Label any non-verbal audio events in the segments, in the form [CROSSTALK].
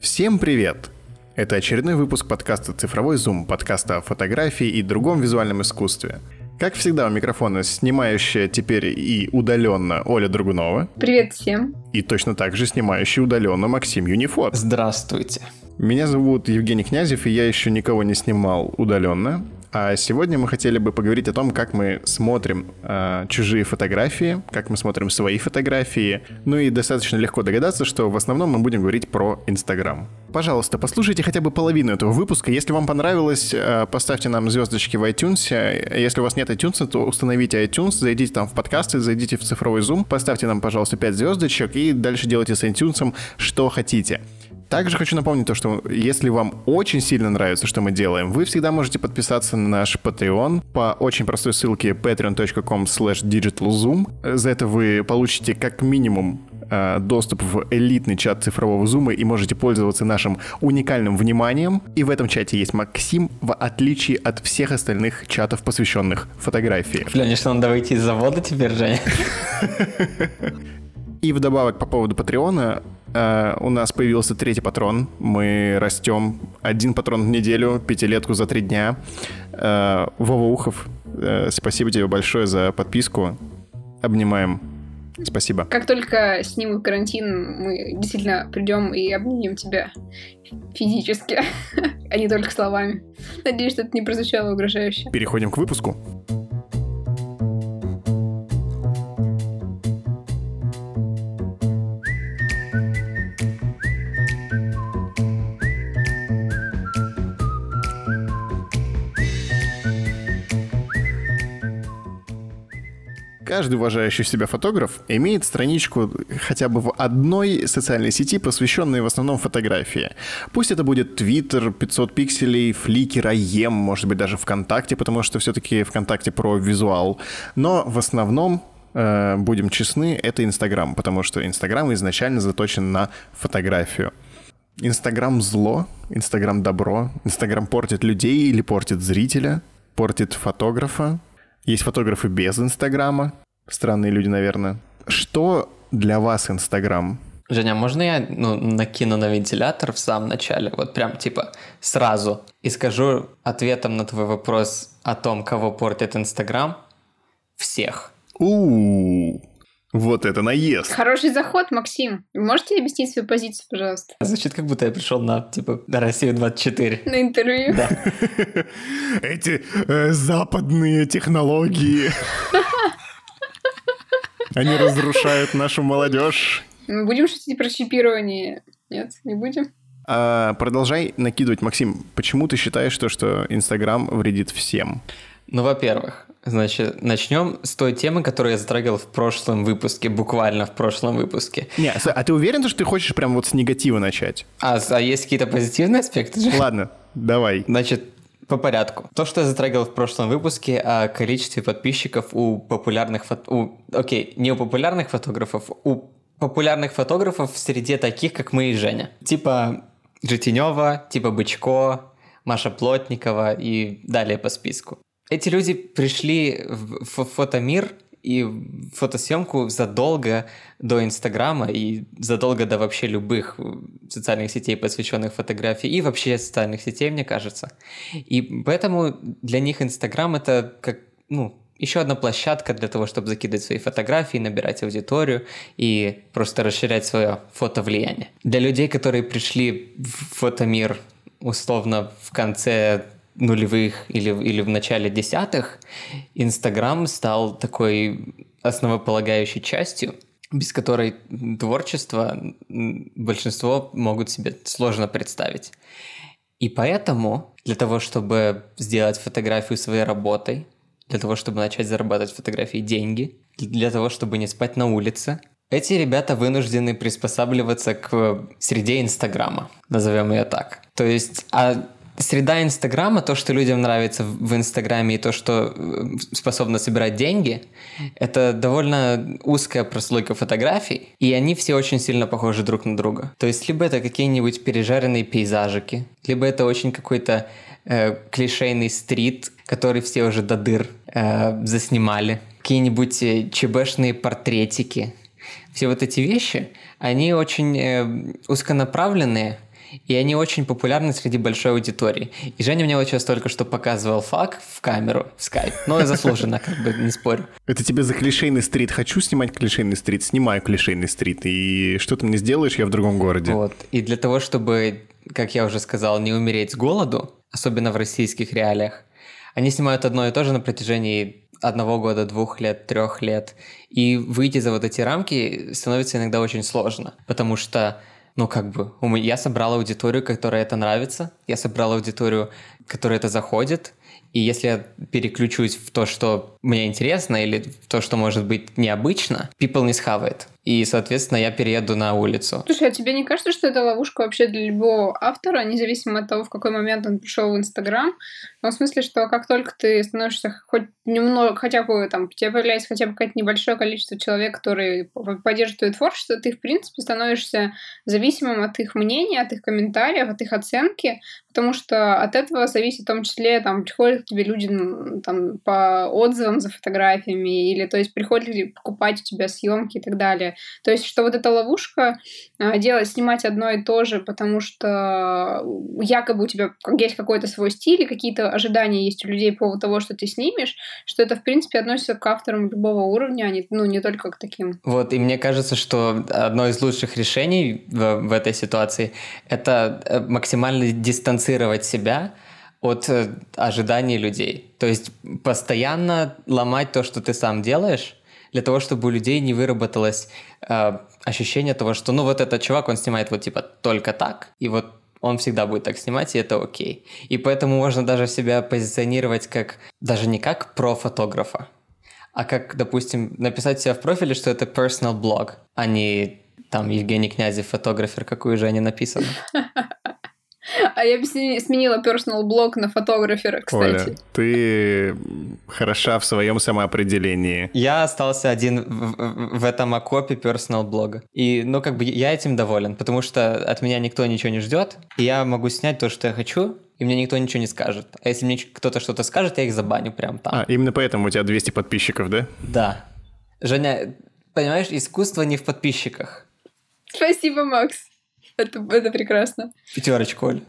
Всем привет! Это очередной выпуск подкаста «Цифровой зум», подкаста о фотографии и другом визуальном искусстве. Как всегда, у микрофона снимающая теперь и удаленно Оля Драгунова. Привет всем. И точно так же снимающий удаленно Максим Юнифот. Здравствуйте. Меня зовут Евгений Князев, и я еще никого не снимал удаленно. А сегодня мы хотели бы поговорить о том, как мы смотрим э, чужие фотографии, как мы смотрим свои фотографии. Ну и достаточно легко догадаться, что в основном мы будем говорить про Инстаграм. Пожалуйста, послушайте хотя бы половину этого выпуска. Если вам понравилось, э, поставьте нам звездочки в iTunes. Если у вас нет iTunes, то установите iTunes, зайдите там в подкасты, зайдите в цифровой Zoom, поставьте нам, пожалуйста, 5 звездочек и дальше делайте с iTunes что хотите. Также хочу напомнить то, что если вам очень сильно нравится, что мы делаем, вы всегда можете подписаться на наш Patreon по очень простой ссылке patreon.com slash digitalzoom. За это вы получите как минимум э, доступ в элитный чат цифрового зума и можете пользоваться нашим уникальным вниманием. И в этом чате есть Максим, в отличие от всех остальных чатов, посвященных фотографии. Леня, что надо выйти из завода теперь, Женя? И вдобавок по поводу Патреона, Uh, у нас появился третий патрон. Мы растем. Один патрон в неделю, пятилетку за три дня. Uh, Вова Ухов, uh, спасибо тебе большое за подписку. Обнимаем. Спасибо. Как только снимут карантин, мы действительно придем и обнимем тебя физически, [LAUGHS] а не только словами. Надеюсь, что это не прозвучало угрожающе. Переходим к выпуску. Каждый уважающий себя фотограф имеет страничку хотя бы в одной социальной сети, посвященной в основном фотографии. Пусть это будет Twitter, 500 пикселей, Flickr, IM, может быть даже ВКонтакте, потому что все-таки ВКонтакте про визуал. Но в основном э, будем честны, это Инстаграм, потому что Инстаграм изначально заточен на фотографию. Инстаграм зло, Инстаграм добро, Инстаграм портит людей или портит зрителя, портит фотографа, есть фотографы без Инстаграма. Странные люди, наверное. Что для вас Инстаграм? Женя, можно я ну, накину на вентилятор в самом начале? Вот прям типа сразу. И скажу ответом на твой вопрос о том, кого портит Инстаграм. Всех. У-у-у. Вот это наезд. Хороший заход, Максим. Вы можете объяснить свою позицию, пожалуйста? Звучит, как будто я пришел на, типа, на Россию 24. На интервью? Да. [LAUGHS] Эти э, западные технологии. [LAUGHS] Они разрушают нашу молодежь. Мы будем шутить про чипирование? Нет, не будем? А, продолжай накидывать, Максим. Почему ты считаешь то, что Инстаграм вредит всем? Ну, во-первых, значит, начнем с той темы, которую я затрагивал в прошлом выпуске, буквально в прошлом выпуске. Не, а ты уверен, что ты хочешь прям вот с негатива начать? А, а есть какие-то позитивные аспекты? же? Ладно, давай. Значит, по порядку. То, что я затрагивал в прошлом выпуске о количестве подписчиков у популярных фото... У... Окей, не у популярных фотографов, у популярных фотографов в среде таких, как мы и Женя. Типа Житинева, типа Бычко, Маша Плотникова и далее по списку. Эти люди пришли в фотомир и фотосъемку задолго до Инстаграма и задолго до вообще любых социальных сетей, посвященных фотографии, и вообще социальных сетей, мне кажется. И поэтому для них Инстаграм это как, ну, еще одна площадка для того, чтобы закидывать свои фотографии, набирать аудиторию и просто расширять свое фотовлияние. Для людей, которые пришли в фотомир условно в конце нулевых или, или в начале десятых Инстаграм стал такой основополагающей частью, без которой творчество большинство могут себе сложно представить. И поэтому для того, чтобы сделать фотографию своей работой, для того, чтобы начать зарабатывать фотографии деньги, для того, чтобы не спать на улице, эти ребята вынуждены приспосабливаться к среде Инстаграма, назовем ее так. То есть, а среда Инстаграма, то, что людям нравится в Инстаграме и то, что э, способно собирать деньги, это довольно узкая прослойка фотографий, и они все очень сильно похожи друг на друга. То есть либо это какие-нибудь пережаренные пейзажики, либо это очень какой-то э, клишейный стрит, который все уже до дыр э, заснимали, какие-нибудь э, чебешные портретики. Все вот эти вещи, они очень э, узконаправленные, и они очень популярны среди большой аудитории. И Женя мне вот сейчас только что показывал фак в камеру, в скайп, но заслуженно, как бы, не спорю. Это тебе за клишейный стрит. Хочу снимать клишейный стрит, снимаю клишейный стрит. И что ты мне сделаешь, я в другом городе. Вот. И для того, чтобы, как я уже сказал, не умереть с голоду, особенно в российских реалиях, они снимают одно и то же на протяжении одного года, двух лет, трех лет. И выйти за вот эти рамки становится иногда очень сложно, потому что ну, как бы, я собрал аудиторию, которой это нравится, я собрал аудиторию, которой это заходит, и если я переключусь в то, что мне интересно, или в то, что может быть необычно, people не схавает и, соответственно, я перееду на улицу. Слушай, а тебе не кажется, что это ловушка вообще для любого автора, независимо от того, в какой момент он пришел в Инстаграм? В смысле, что как только ты становишься хоть немного, хотя бы там, у тебя появляется хотя бы какое-то небольшое количество человек, которые поддерживают твое творчество, ты, в принципе, становишься зависимым от их мнения, от их комментариев, от их оценки, потому что от этого зависит в том числе, там, приходят к тебе люди там, по отзывам за фотографиями, или, то есть, приходят люди покупать у тебя съемки и так далее. То есть, что вот эта ловушка а, делать, снимать одно и то же, потому что якобы у тебя есть какой-то свой стиль, и какие-то ожидания есть у людей по поводу того, что ты снимешь, что это, в принципе, относится к авторам любого уровня, а не, ну, не только к таким. Вот, и мне кажется, что одно из лучших решений в, в этой ситуации — это э, максимально дистанцировать себя от э, ожиданий людей. То есть постоянно ломать то, что ты сам делаешь, для того, чтобы у людей не выработалось э, ощущение того, что ну вот этот чувак, он снимает вот типа только так, и вот он всегда будет так снимать, и это окей. И поэтому можно даже себя позиционировать как, даже не как про фотографа, а как, допустим, написать себя в профиле, что это personal blog, а не там Евгений Князев, фотографер, какой уже не написано. [LAUGHS] А я бы сменила personal блог на фотографера, кстати. Оля, ты хороша в своем самоопределении. Я остался один в, в этом окопе personal блога. И, ну, как бы я этим доволен, потому что от меня никто ничего не ждет, и я могу снять то, что я хочу, и мне никто ничего не скажет. А если мне кто-то что-то скажет, я их забаню прям там. А, именно поэтому у тебя 200 подписчиков, да? Да. Женя, понимаешь, искусство не в подписчиках. Спасибо, Макс. Это, это прекрасно. Пятерочку, Оль.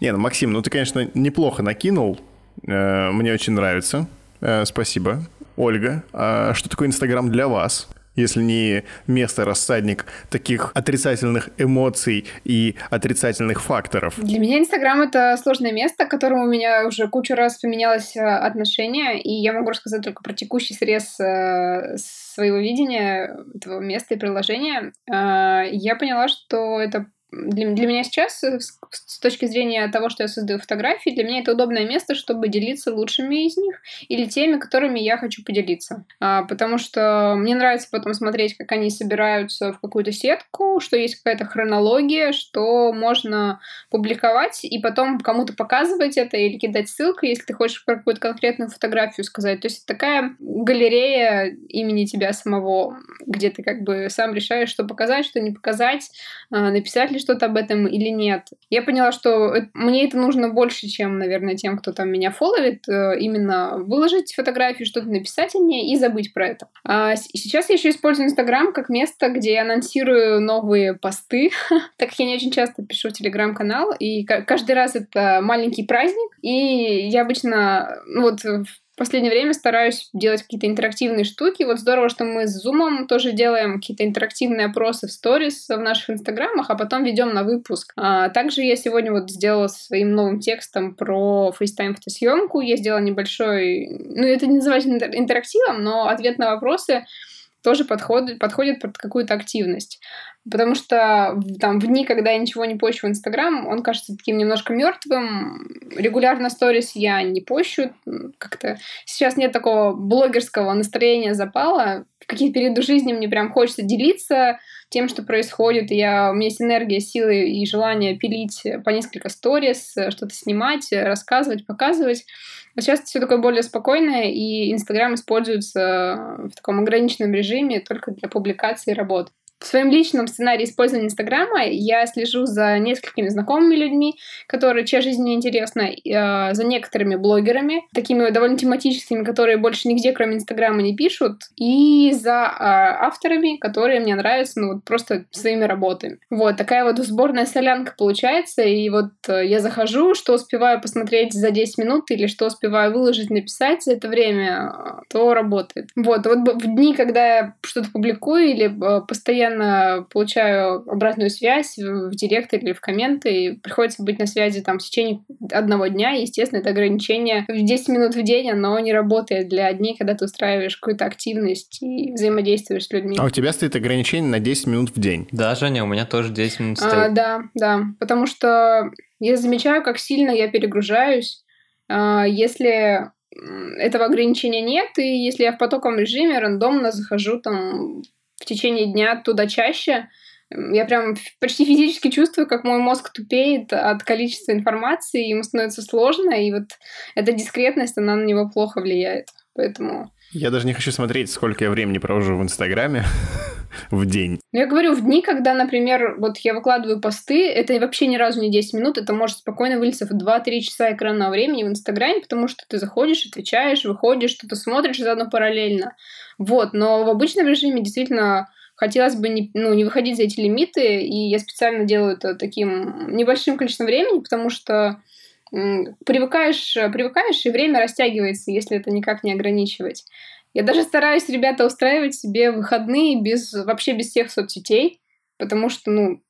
Не, ну, Максим, ну ты, конечно, неплохо накинул. Э, мне очень нравится. Э, спасибо. Ольга, а что такое Инстаграм для вас? если не место рассадник таких отрицательных эмоций и отрицательных факторов? Для меня Инстаграм — это сложное место, к которому у меня уже кучу раз поменялось э, отношение, и я могу рассказать только про текущий срез э, своего видения этого места и приложения. Э, я поняла, что это для, для меня сейчас, э, с точки зрения того, что я создаю фотографии, для меня это удобное место, чтобы делиться лучшими из них или теми, которыми я хочу поделиться. А, потому что мне нравится потом смотреть, как они собираются в какую-то сетку, что есть какая-то хронология, что можно публиковать и потом кому-то показывать это или кидать ссылку, если ты хочешь про какую-то конкретную фотографию сказать. То есть такая галерея имени тебя самого, где ты как бы сам решаешь, что показать, что не показать, а, написать ли что-то об этом или нет. Я поняла, что мне это нужно больше, чем, наверное, тем, кто там меня фоловит, э, именно выложить фотографию, что-то написать о ней и забыть про это. А сейчас я еще использую Инстаграм как место, где я анонсирую новые посты, [LAUGHS] так как я не очень часто пишу в Телеграм-канал, и каждый раз это маленький праздник, и я обычно, ну вот последнее время стараюсь делать какие-то интерактивные штуки. Вот здорово, что мы с Zoom тоже делаем какие-то интерактивные опросы в сторис в наших инстаграмах, а потом ведем на выпуск. А, также я сегодня вот сделала своим новым текстом про FaceTime фотосъемку. Я сделала небольшой, ну это не называется интерактивом, но ответ на вопросы тоже подходит, подходит под какую-то активность. Потому что там в дни, когда я ничего не пощу в Инстаграм, он кажется таким немножко мертвым. Регулярно сторис я не пощу. Как-то сейчас нет такого блогерского настроения запала. В какие-то периоды жизни мне прям хочется делиться тем, что происходит. Я, у меня есть энергия, силы и желание пилить по несколько сторис, что-то снимать, рассказывать, показывать. А сейчас все такое более спокойное, и Инстаграм используется в таком ограниченном режиме только для публикации работ. В своем личном сценарии использования Инстаграма я слежу за несколькими знакомыми людьми, которые, чья жизнь мне интересна, э, за некоторыми блогерами, такими довольно тематическими, которые больше нигде, кроме Инстаграма, не пишут, и за э, авторами, которые мне нравятся, ну вот просто своими работами. Вот, такая вот сборная солянка получается, и вот э, я захожу, что успеваю посмотреть за 10 минут или что успеваю выложить, написать за это время, э, то работает. Вот, вот в дни, когда я что-то публикую или э, постоянно постоянно получаю обратную связь в директ или в комменты, и приходится быть на связи там в течение одного дня. Естественно, это ограничение в 10 минут в день, оно не работает для дней, когда ты устраиваешь какую-то активность и взаимодействуешь с людьми. А у тебя стоит ограничение на 10 минут в день? Да, Женя, у меня тоже 10 минут а, стоит. А, да, да, потому что я замечаю, как сильно я перегружаюсь. А, если этого ограничения нет, и если я в потоковом режиме рандомно захожу там в течение дня туда чаще. Я прям почти физически чувствую, как мой мозг тупеет от количества информации, ему становится сложно, и вот эта дискретность, она на него плохо влияет. Поэтому... Я даже не хочу смотреть, сколько я времени провожу в Инстаграме [LAUGHS] в день. Ну, я говорю, в дни, когда, например, вот я выкладываю посты, это вообще ни разу не 10 минут, это может спокойно вылиться в 2-3 часа экранного времени в Инстаграме, потому что ты заходишь, отвечаешь, выходишь, что-то смотришь заодно параллельно. Вот, но в обычном режиме действительно хотелось бы не, ну, не выходить за эти лимиты, и я специально делаю это таким небольшим количеством времени, потому что привыкаешь, привыкаешь, и время растягивается, если это никак не ограничивать. Я даже стараюсь, ребята, устраивать себе выходные без, вообще без всех соцсетей, потому что, ну,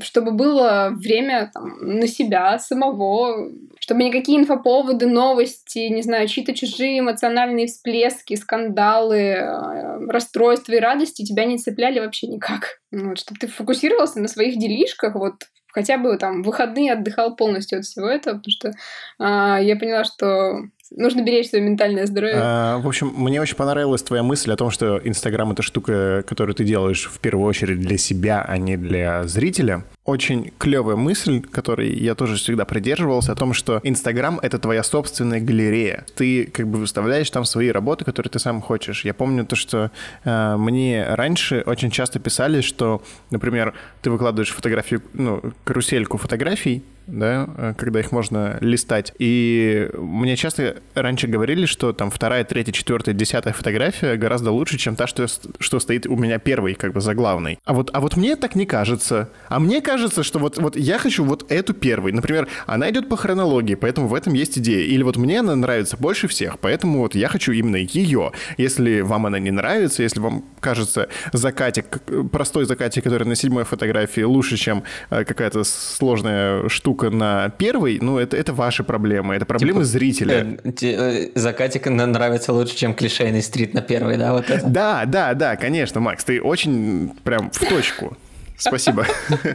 чтобы было время там, на себя самого, чтобы никакие инфоповоды, новости, не знаю, чьи-то чужие эмоциональные всплески, скандалы, э, расстройства и радости тебя не цепляли вообще никак. Вот, чтобы ты фокусировался на своих делишках, вот хотя бы там выходные отдыхал полностью от всего этого, потому что а, я поняла, что Нужно беречь свое ментальное здоровье. А, в общем, мне очень понравилась твоя мысль о том, что Инстаграм — это штука, которую ты делаешь в первую очередь для себя, а не для зрителя очень клевая мысль, которой я тоже всегда придерживался, о том, что Инстаграм — это твоя собственная галерея. Ты как бы выставляешь там свои работы, которые ты сам хочешь. Я помню то, что э, мне раньше очень часто писали, что, например, ты выкладываешь фотографию, ну, карусельку фотографий, да, э, когда их можно листать. И мне часто раньше говорили, что там вторая, третья, четвертая, десятая фотография гораздо лучше, чем та, что, что стоит у меня первой, как бы заглавной. А вот, а вот мне так не кажется. А мне кажется, что вот, вот я хочу вот эту первой. Например, она идет по хронологии, поэтому в этом есть идея. Или вот мне она нравится больше всех, поэтому вот я хочу именно ее. Если вам она не нравится, если вам кажется закатик, простой закатик, который на седьмой фотографии лучше, чем э, какая-то сложная штука на первой, ну, это, это ваши проблемы, это проблемы типа, зрителя. Э, э, закатик нравится лучше, чем клишейный стрит на первой, да? Вот это? Да, да, да, конечно, Макс, ты очень прям в точку. Спасибо. [LAUGHS]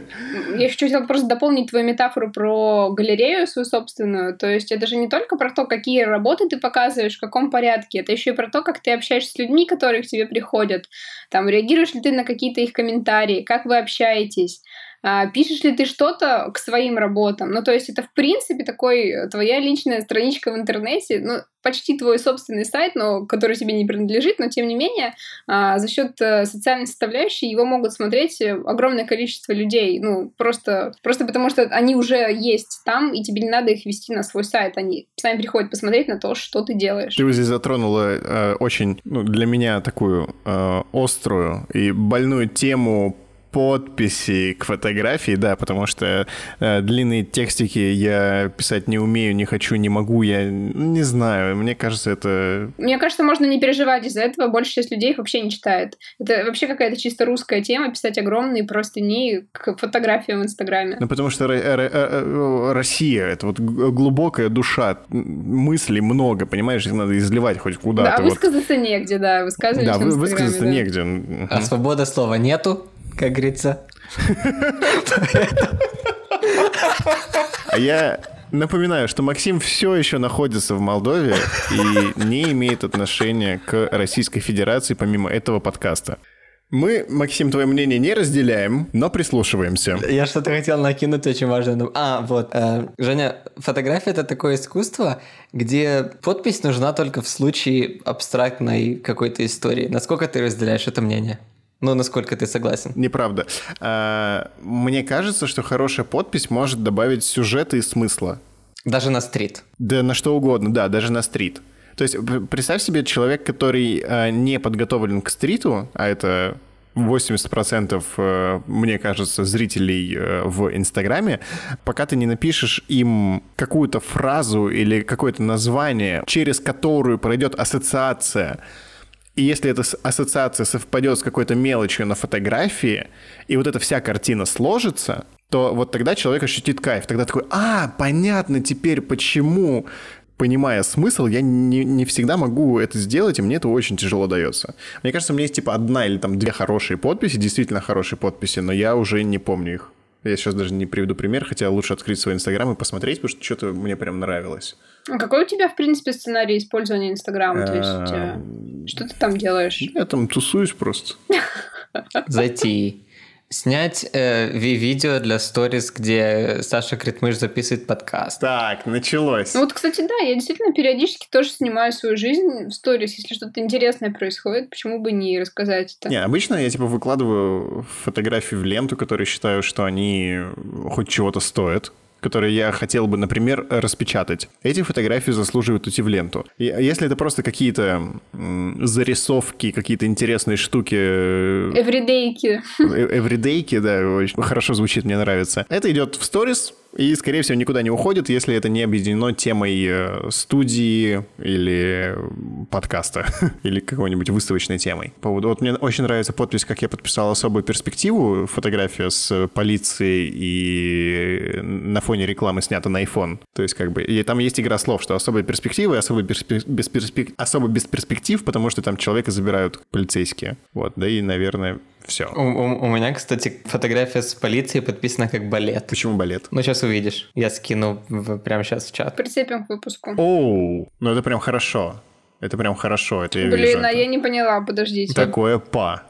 Я еще хотела просто дополнить твою метафору про галерею свою собственную. То есть это же не только про то, какие работы ты показываешь, в каком порядке. Это еще и про то, как ты общаешься с людьми, которые к тебе приходят. Там, реагируешь ли ты на какие-то их комментарии, как вы общаетесь. А, пишешь ли ты что-то к своим работам? Ну, то есть это, в принципе, такой твоя личная страничка в интернете, ну, почти твой собственный сайт, но который тебе не принадлежит, но тем не менее а, за счет э, социальной составляющей его могут смотреть э, огромное количество людей, ну просто просто потому что они уже есть там и тебе не надо их вести на свой сайт, они сами приходят посмотреть на то, что ты делаешь. Ты здесь затронула э, очень ну, для меня такую э, острую и больную тему подписи к фотографии, да, потому что э, длинные текстики я писать не умею, не хочу, не могу, я не знаю, мне кажется, это... Мне кажется, можно не переживать из-за этого, большая часть людей их вообще не читает. Это вообще какая-то чисто русская тема, писать огромные простыни к фотографиям в Инстаграме. Ну, потому что э, Россия — это вот глубокая душа, мыслей много, понимаешь, их надо изливать хоть куда-то. Да, высказаться вот. негде, да, высказывать Да, высказаться да. негде. А свобода слова нету? Как говорится. А я напоминаю, что Максим все еще находится в Молдове и не имеет отношения к Российской Федерации помимо этого подкаста. Мы, Максим, твое мнение не разделяем, но прислушиваемся. Я что-то хотел накинуть очень важное. А, вот. Э, Женя, фотография — это такое искусство, где подпись нужна только в случае абстрактной какой-то истории. Насколько ты разделяешь это мнение? Ну, насколько ты согласен? Неправда. А, мне кажется, что хорошая подпись может добавить сюжета и смысла. Даже на стрит? Да на что угодно, да, даже на стрит. То есть представь себе человек, который а, не подготовлен к стриту, а это 80%, э, мне кажется, зрителей э, в Инстаграме, пока ты не напишешь им какую-то фразу или какое-то название, через которую пройдет ассоциация, и если эта ассоциация совпадет с какой-то мелочью на фотографии, и вот эта вся картина сложится, то вот тогда человек ощутит кайф. Тогда такой, а, понятно теперь, почему понимая смысл, я не, не всегда могу это сделать, и мне это очень тяжело дается. Мне кажется, у меня есть типа одна или там две хорошие подписи, действительно хорошие подписи, но я уже не помню их. Я сейчас даже не приведу пример, хотя лучше открыть свой Инстаграм и посмотреть, потому что что-то мне прям нравилось. А какой у тебя, в принципе, сценарий использования Инстаграма? То есть, что ты там делаешь? Я там тусуюсь просто. Зайти Снять э, видео для сторис, где Саша Критмыш записывает подкаст. Так, началось. Ну вот, кстати, да, я действительно периодически тоже снимаю свою жизнь в сторис. Если что-то интересное происходит, почему бы не рассказать это? Не, обычно я типа выкладываю фотографии в ленту, которые считаю, что они хоть чего-то стоят которые я хотел бы, например, распечатать. Эти фотографии заслуживают уйти в ленту. И если это просто какие-то зарисовки, какие-то интересные штуки... Эвридейки. Эвридейки, да, очень хорошо звучит, мне нравится. Это идет в сторис, и, скорее всего, никуда не уходит, если это не объединено темой э, студии или подкаста, [LAUGHS] или какой-нибудь выставочной темой. По поводу... Вот мне очень нравится подпись, как я подписал особую перспективу, фотография с полицией и на фоне рекламы снята на iPhone. То есть, как бы, и там есть игра слов, что особая перспектива и особо без, без, перспек... особо без перспектив, потому что там человека забирают полицейские. Вот, да и, наверное, все. У, у, у меня, кстати, фотография с полицией подписана как балет. Почему балет? Ну, сейчас увидишь. Я скину в, прямо сейчас в чат. Прицепим к выпуску. Оу, ну это прям хорошо. Это прям хорошо, это я Блин, вижу. а я не поняла, подождите. Такое па.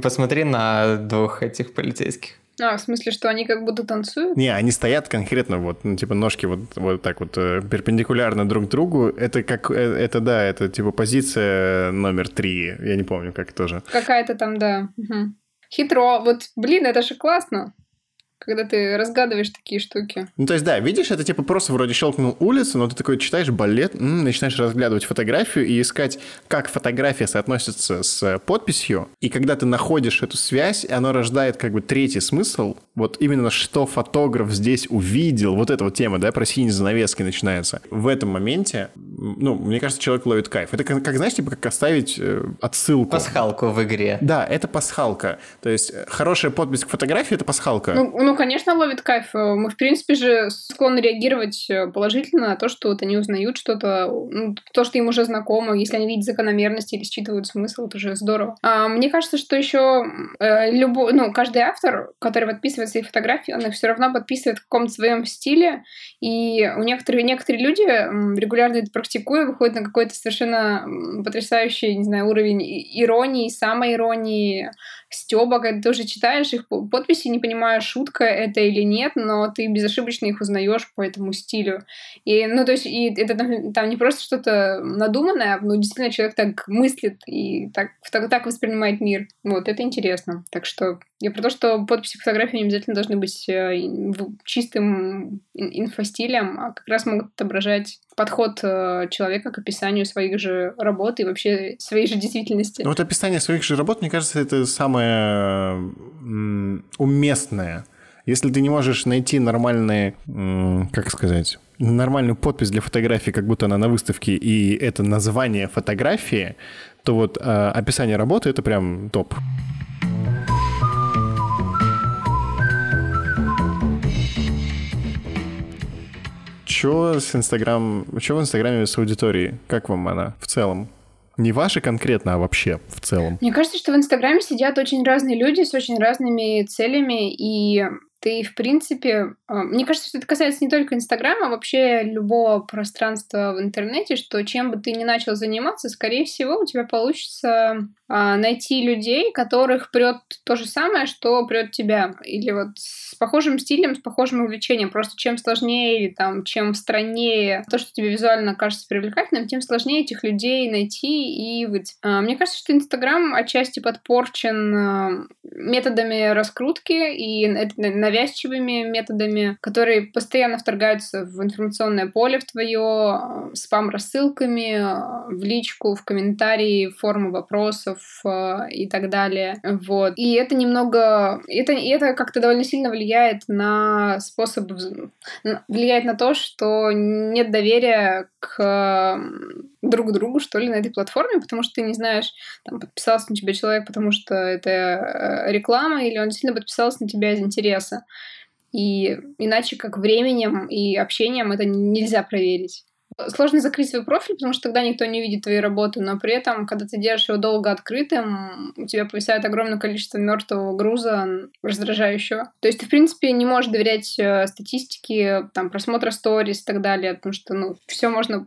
Посмотри на двух этих полицейских. А, в смысле, что они как будто танцуют? Не, они стоят конкретно вот, ну, типа ножки вот, вот так вот э, перпендикулярно друг другу. Это как, э, это да, это типа позиция номер три. Я не помню, как тоже. Какая-то там, да. Угу. Хитро. Вот, блин, это же классно когда ты разгадываешь такие штуки. Ну, то есть, да, видишь, это типа просто вроде щелкнул улицу, но ты такой читаешь балет, м-м, начинаешь разглядывать фотографию и искать, как фотография соотносится с подписью. И когда ты находишь эту связь, оно рождает как бы третий смысл. Вот именно что фотограф здесь увидел, вот эта вот тема, да, про синие занавески начинается. В этом моменте, ну, мне кажется, человек ловит кайф. Это как, как знаешь, типа, как оставить э, отсылку. Пасхалку в игре. Да, это пасхалка. То есть, э, хорошая подпись к фотографии — это пасхалка. Ну, ну, конечно, ловит кайф. Мы, в принципе же, склонны реагировать э, положительно на то, что вот они узнают что-то, ну, то, что им уже знакомо, если они видят закономерности или считывают смысл, это же здорово. А мне кажется, что еще э, любой, ну, каждый автор, который подписывает свои фотографии, он их все равно подписывает в каком-то своем стиле, и у некоторых, некоторые люди, регулярно это практикуя, выходят на какой-то совершенно потрясающий, не знаю, уровень иронии, самоиронии, стёба, когда ты уже читаешь их подписи, не понимая, шутка это или нет, но ты безошибочно их узнаешь по этому стилю. И, ну, то есть, и это там, там не просто что-то надуманное, но действительно человек так мыслит и так, так, так воспринимает мир. Вот, это интересно. Так что я про то, что подписи фотографии не обязательно должны быть э, чистым инфостилем, а как раз могут отображать подход э, человека к описанию своих же работ и вообще своей же действительности. Ну вот описание своих же работ, мне кажется, это самое уместное. Если ты не можешь найти нормальные, как сказать, нормальную подпись для фотографии, как будто она на выставке, и это название фотографии, то вот э, описание работы — это прям топ. Что с Инстаграм, что в Инстаграме с аудиторией? Как вам она в целом? Не ваши конкретно, а вообще в целом. Мне кажется, что в Инстаграме сидят очень разные люди с очень разными целями, и ты, в принципе, а, мне кажется, что это касается не только Инстаграма, а вообще любого пространства в интернете, что чем бы ты ни начал заниматься, скорее всего, у тебя получится найти людей, которых прет то же самое, что прет тебя. Или вот с похожим стилем, с похожим увлечением. Просто чем сложнее или там, чем страннее то, что тебе визуально кажется привлекательным, тем сложнее этих людей найти и выйти. А, мне кажется, что Инстаграм отчасти подпорчен а, методами раскрутки и навязчивыми методами, которые постоянно вторгаются в информационное поле в твое, спам-рассылками, в личку, в комментарии, форму вопросов и так далее. Вот. И это немного... Это, и это как-то довольно сильно влияет на способ... влияет на то, что нет доверия к друг другу, что ли, на этой платформе, потому что ты не знаешь, там, подписался на тебя человек, потому что это э, реклама, или он действительно подписался на тебя из интереса. И иначе как временем и общением это нельзя проверить. Сложно закрыть свой профиль, потому что тогда никто не видит твои работы, но при этом, когда ты держишь его долго открытым, у тебя повисает огромное количество мертвого груза, раздражающего. То есть ты, в принципе, не можешь доверять э, статистике, там, просмотра сторис и так далее, потому что, ну, все можно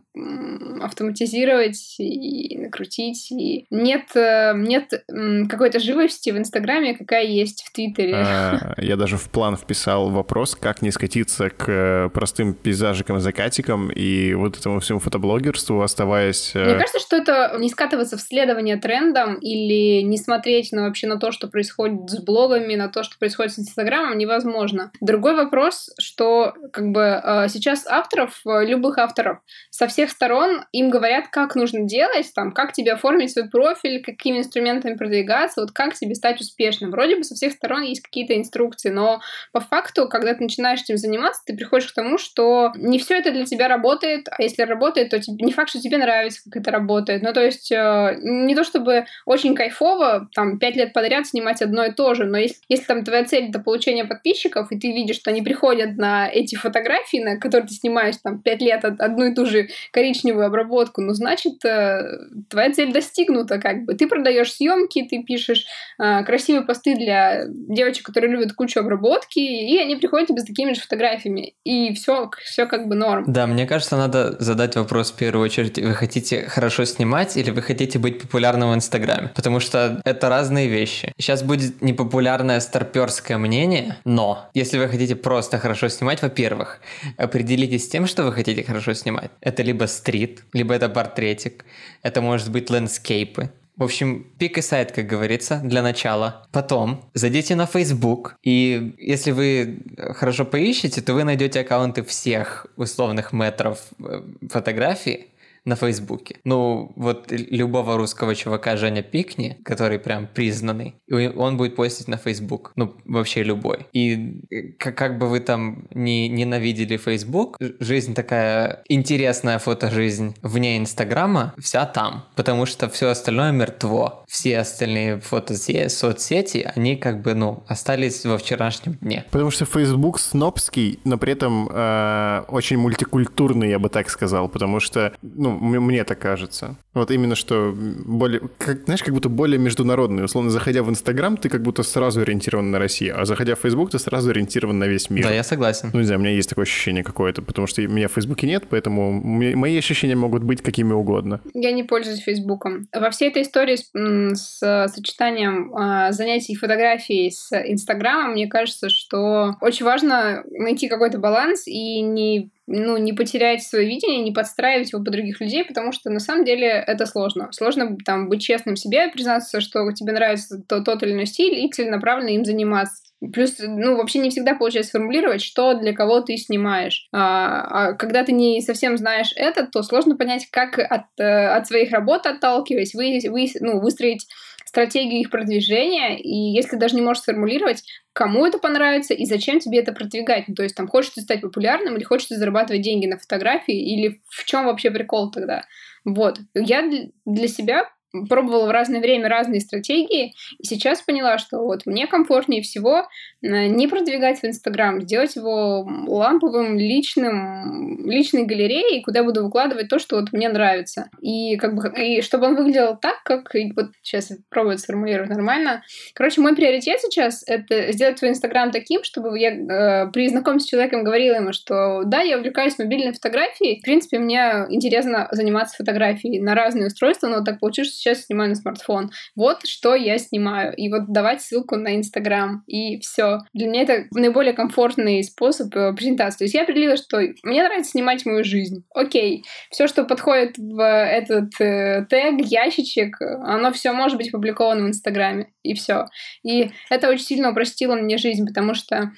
автоматизировать и накрутить. И нет, э, нет какой-то живости в Инстаграме, какая есть в Твиттере. А, я даже в план вписал вопрос, как не скатиться к э, простым пейзажикам, закатикам и вот этому всему фотоблогерству, оставаясь... Э, Мне кажется, что это не скатываться в следование трендам или не смотреть на вообще на то, что происходит с блогами, на то, что происходит с Инстаграмом, невозможно. Другой вопрос, что как бы э, сейчас авторов, э, любых авторов, со всех сторон им говорят, как нужно делать, там, как тебе оформить свой профиль, какими инструментами продвигаться, вот как тебе стать успешным. Вроде бы со всех сторон есть какие-то инструкции, но по факту, когда ты начинаешь этим заниматься, ты приходишь к тому, что не все это для тебя работает, а если работает, то тебе, не факт, что тебе нравится, как это работает. Ну, то есть, э, не то чтобы очень кайфово, там, пять лет подряд снимать одно и то же, но если, если там твоя цель — это получение подписчиков, и ты видишь, что они приходят на эти фотографии, на которые ты снимаешь там пять лет одну и ту же коричневую обработку, ну, значит, э, твоя цель достигнута, как бы. Ты продаешь съемки, ты пишешь э, красивые посты для девочек, которые любят кучу обработки, и они приходят тебе с такими же фотографиями. И все, все как бы норм. Да, мне кажется, надо задать вопрос в первую очередь. Вы хотите хорошо снимать или вы хотите быть популярным в Инстаграме? Потому что это разные вещи. Сейчас будет непопулярное старперское мнение, но если вы хотите просто хорошо снимать, во-первых, определитесь с тем, что вы хотите хорошо снимать. Это либо стрит, либо это портретик, это может быть landscape ы, в общем, pick a site, как говорится, для начала. Потом зайдите на Facebook, и если вы хорошо поищете, то вы найдете аккаунты всех условных метров э, фотографий, на Фейсбуке. Ну, вот любого русского чувака же ни пикни, который прям признанный, он будет постить на Фейсбук. Ну, вообще любой. И как, как бы вы там не ненавидели Фейсбук, жизнь такая интересная фотожизнь вне Инстаграма, вся там. Потому что все остальное мертво. Все остальные фотосети, соцсети, они как бы, ну, остались во вчерашнем дне. Потому что Фейсбук снобский, но при этом э, очень мультикультурный, я бы так сказал. Потому что, ну, мне так кажется. Вот именно что более, как, знаешь, как будто более международный. Условно, заходя в Инстаграм, ты как будто сразу ориентирован на Россию, а заходя в Фейсбук, ты сразу ориентирован на весь мир. Да, я согласен. Ну, не знаю, у меня есть такое ощущение какое-то, потому что меня в Фейсбуке нет, поэтому мои ощущения могут быть какими угодно. Я не пользуюсь Фейсбуком. Во всей этой истории с, с сочетанием э, занятий фотографией с Инстаграмом, мне кажется, что очень важно найти какой-то баланс и не ну, не потерять свое видение, не подстраивать его под других людей, потому что на самом деле это сложно. Сложно там быть честным себе, признаться, что тебе нравится тот, тот или иной стиль и целенаправленно им заниматься. Плюс, ну, вообще не всегда получается сформулировать, что для кого ты снимаешь. А, а когда ты не совсем знаешь это, то сложно понять, как от, э, от своих работ отталкиваясь, вы, вы, ну, выстроить стратегию их продвижения, и если даже не можешь сформулировать, кому это понравится и зачем тебе это продвигать. Ну, то есть там хочешь ты стать популярным или хочешь ты зарабатывать деньги на фотографии, или в чем вообще прикол тогда? Вот. Я для себя пробовала в разное время разные стратегии, и сейчас поняла, что вот мне комфортнее всего э, не продвигать в Инстаграм, сделать его ламповым, личным, личной галереей, куда буду выкладывать то, что вот мне нравится. И как бы, и чтобы он выглядел так, как вот сейчас пробую сформулировать нормально. Короче, мой приоритет сейчас — это сделать свой Инстаграм таким, чтобы я э, при знакомстве с человеком говорила ему, что да, я увлекаюсь мобильной фотографией, в принципе, мне интересно заниматься фотографией на разные устройства, но так получилось, сейчас снимаю на смартфон. Вот что я снимаю. И вот давать ссылку на Инстаграм. И все. Для меня это наиболее комфортный способ э, презентации. То есть я определила, что мне нравится снимать мою жизнь. Окей. Все, что подходит в этот э, тег, ящичек, оно все может быть опубликовано в Инстаграме. И все. И это очень сильно упростило мне жизнь, потому что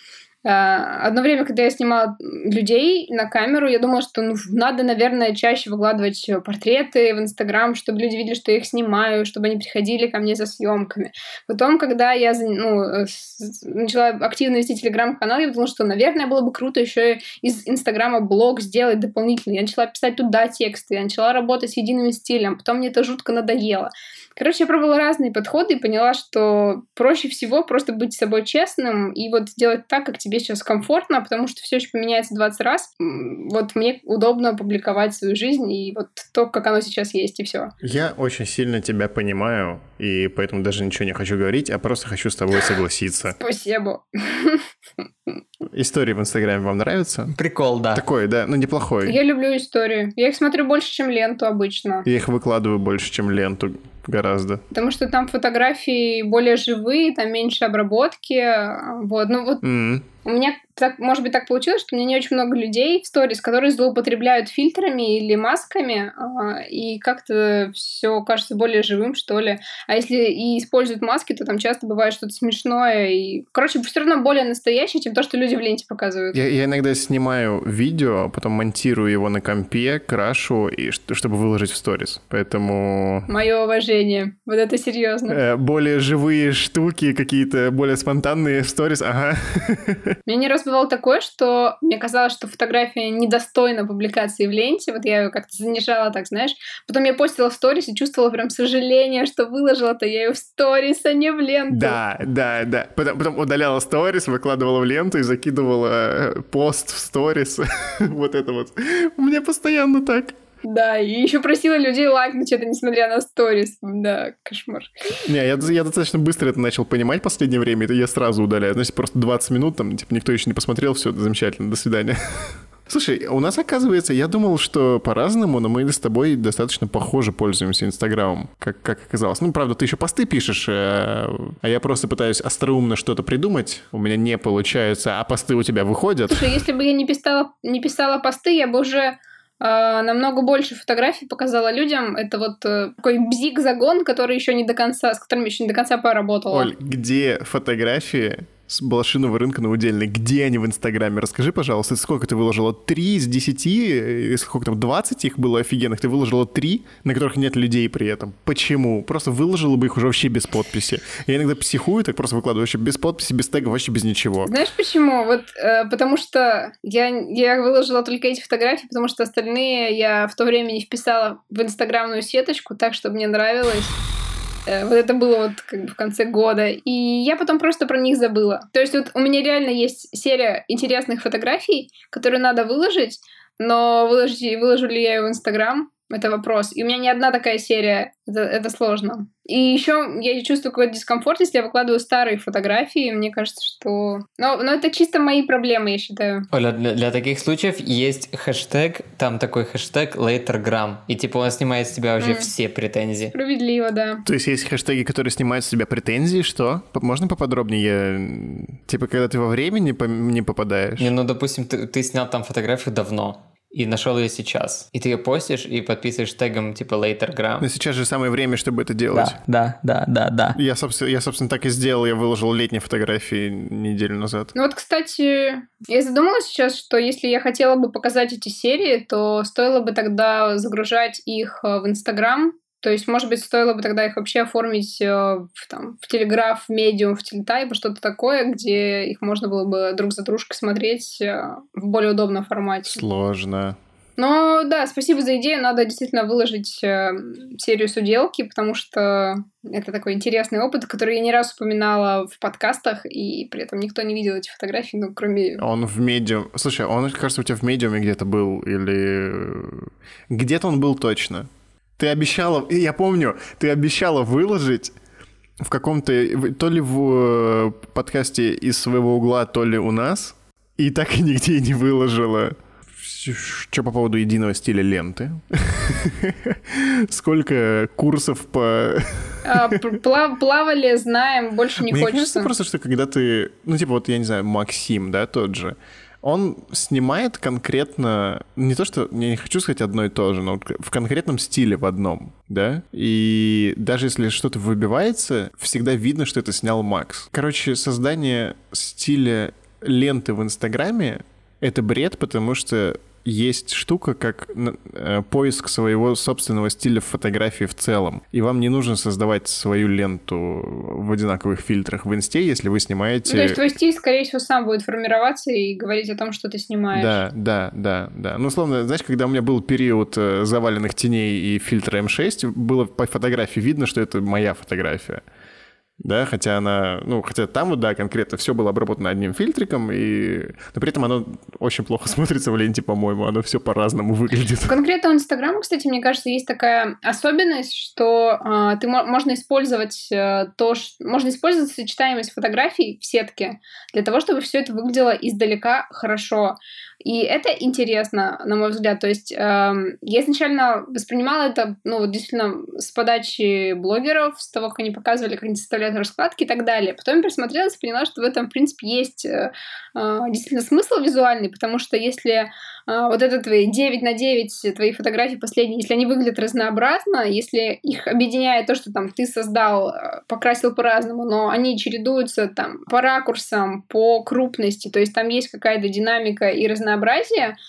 одно время, когда я снимала людей на камеру, я думала, что ну, надо, наверное, чаще выкладывать портреты в Инстаграм, чтобы люди видели, что я их снимаю, чтобы они приходили ко мне за съемками. Потом, когда я ну, э, начала активно вести телеграм-канал, я подумала, что, наверное, было бы круто еще из Инстаграма блог сделать дополнительный. Я начала писать туда тексты, я начала работать с единым стилем, потом мне это жутко надоело. Короче, я пробовала разные подходы и поняла, что проще всего просто быть с собой честным и вот сделать так, как тебе сейчас комфортно, потому что все еще поменяется 20 раз. Вот мне удобно публиковать свою жизнь и вот то, как оно сейчас есть, и все. Я очень сильно тебя понимаю, и поэтому даже ничего не хочу говорить, а просто хочу с тобой согласиться. Спасибо. Истории в Инстаграме вам нравятся? Прикол, да. Такой, да, ну неплохой. Я люблю истории. Я их смотрю больше, чем ленту обычно. Я их выкладываю больше, чем ленту гораздо. Потому что там фотографии более живые, там меньше обработки. Вот, ну вот mm-hmm. У меня так, может быть, так получилось, что у меня не очень много людей в сторис, которые злоупотребляют фильтрами или масками, а, и как-то все кажется более живым, что ли. А если и используют маски, то там часто бывает что-то смешное. И, короче, все равно более настоящее, чем то, что люди в ленте показывают. Я, я иногда снимаю видео, потом монтирую его на компе, крашу, и, чтобы выложить в сторис. Поэтому... Мое уважение. Вот это серьезно. Э, более живые штуки, какие-то более спонтанные в сторис, ага. [LAUGHS] Мне не раз бывало такое, что мне казалось, что фотография недостойна публикации в ленте. Вот я ее как-то занижала, так знаешь. Потом я постила в сторис и чувствовала прям сожаление, что выложила-то я ее в сторис, а не в ленту. Да, да, да. Потом, потом удаляла сторис, выкладывала в ленту и закидывала э, пост в сторис. [LAUGHS] вот это вот. У меня постоянно так. Да, и еще просила людей лайкнуть это, несмотря на сторис. Да, кошмар. Не, я, я достаточно быстро это начал понимать в последнее время, это я сразу удаляю. Значит, просто 20 минут, там, типа, никто еще не посмотрел, все, замечательно, до свидания. [LAUGHS] Слушай, у нас, оказывается, я думал, что по-разному, но мы с тобой достаточно похоже пользуемся Инстаграмом, как, как оказалось. Ну, правда, ты еще посты пишешь, а, а я просто пытаюсь остроумно что-то придумать. У меня не получается, а посты у тебя выходят. Слушай, если бы я не писала, не писала посты, я бы уже намного больше фотографий показала людям. Это вот uh, такой бзик-загон, который еще не до конца, с которым еще не до конца поработала. Оль, где фотографии с блошиного рынка на удельный. Где они в Инстаграме? Расскажи, пожалуйста, сколько ты выложила? Три из десяти? Сколько там, двадцать их было офигенных? Ты выложила три, на которых нет людей при этом. Почему? Просто выложила бы их уже вообще без подписи. Я иногда психую, так просто выкладываю вообще без подписи, без тега, вообще без ничего. Знаешь почему? Вот э, потому что я, я выложила только эти фотографии, потому что остальные я в то время не вписала в инстаграмную сеточку так, чтобы мне нравилось. Э, вот это было вот как бы в конце года. И я потом просто про них забыла. То есть вот у меня реально есть серия интересных фотографий, которые надо выложить, но выложить, выложу ли я ее в Инстаграм, это вопрос. И у меня не одна такая серия, это, это сложно. И еще я чувствую какой-то дискомфорт, если я выкладываю старые фотографии. Мне кажется, что... Но, но это чисто мои проблемы, я считаю. Оля, для, для таких случаев есть хэштег, там такой хэштег latergram. И типа он снимает с тебя вообще mm. все претензии. Справедливо, да. То есть есть хэштеги, которые снимают с тебя претензии, что? Можно поподробнее? Типа, когда ты во времени не попадаешь? Не, ну, допустим, ты, ты снял там фотографию давно и нашел ее сейчас. И ты ее постишь и подписываешь тегом типа latergram. Но сейчас же самое время, чтобы это делать. Да, да, да, да, да. Я, собственно, я, собственно, так и сделал. Я выложил летние фотографии неделю назад. Ну вот, кстати, я задумалась сейчас, что если я хотела бы показать эти серии, то стоило бы тогда загружать их э, в Инстаграм, то есть, может быть, стоило бы тогда их вообще оформить э, в, там, в Телеграф, Медиум, в Телетайп, что-то такое, где их можно было бы друг за дружкой смотреть э, в более удобном формате. Сложно. Но да, спасибо за идею. Надо действительно выложить э, серию суделки, потому что это такой интересный опыт, который я не раз упоминала в подкастах, и при этом никто не видел эти фотографии, ну, кроме... Он в медиум... Слушай, он, кажется, у тебя в медиуме где-то был, или... Где-то он был точно. Ты обещала, я помню, ты обещала выложить в каком-то, то ли в э, подкасте из своего угла, то ли у нас, и так и нигде не выложила. что по поводу единого стиля ленты? [LAUGHS] Сколько курсов по... А, плавали, знаем, больше не хочется. Мне кажется просто, что когда ты... Ну, типа, вот, я не знаю, Максим, да, тот же, он снимает конкретно, не то что, я не хочу сказать одно и то же, но в конкретном стиле в одном, да? И даже если что-то выбивается, всегда видно, что это снял Макс. Короче, создание стиля ленты в Инстаграме — это бред, потому что есть штука, как э, поиск своего собственного стиля в фотографии в целом. И вам не нужно создавать свою ленту в одинаковых фильтрах в инсте, если вы снимаете... Ну, то есть твой стиль, скорее всего, сам будет формироваться и говорить о том, что ты снимаешь. Да, да, да, да. Ну, условно, знаешь, когда у меня был период э, заваленных теней и фильтра М6, было по фотографии видно, что это моя фотография да, хотя она, ну, хотя там вот, да, конкретно все было обработано одним фильтриком, и, но при этом оно очень плохо [LAUGHS] смотрится в ленте, по-моему, оно все по-разному выглядит. Конкретно у Инстаграма, кстати, мне кажется, есть такая особенность, что э, ты можно использовать э, то, что, можно использовать сочетаемость фотографий в сетке для того, чтобы все это выглядело издалека хорошо. И это интересно, на мой взгляд. То есть э, я изначально воспринимала это, ну, вот действительно, с подачи блогеров, с того, как они показывали, как они составляют раскладки и так далее. Потом присмотрелась и поняла, что в этом, в принципе, есть э, э, действительно смысл визуальный, потому что если а, вот это твои 9 на 9, твои фотографии последние, если они выглядят разнообразно, если их объединяет то, что там ты создал, э, покрасил по-разному, но они чередуются там по ракурсам, по крупности, то есть там есть какая-то динамика и разнообразие,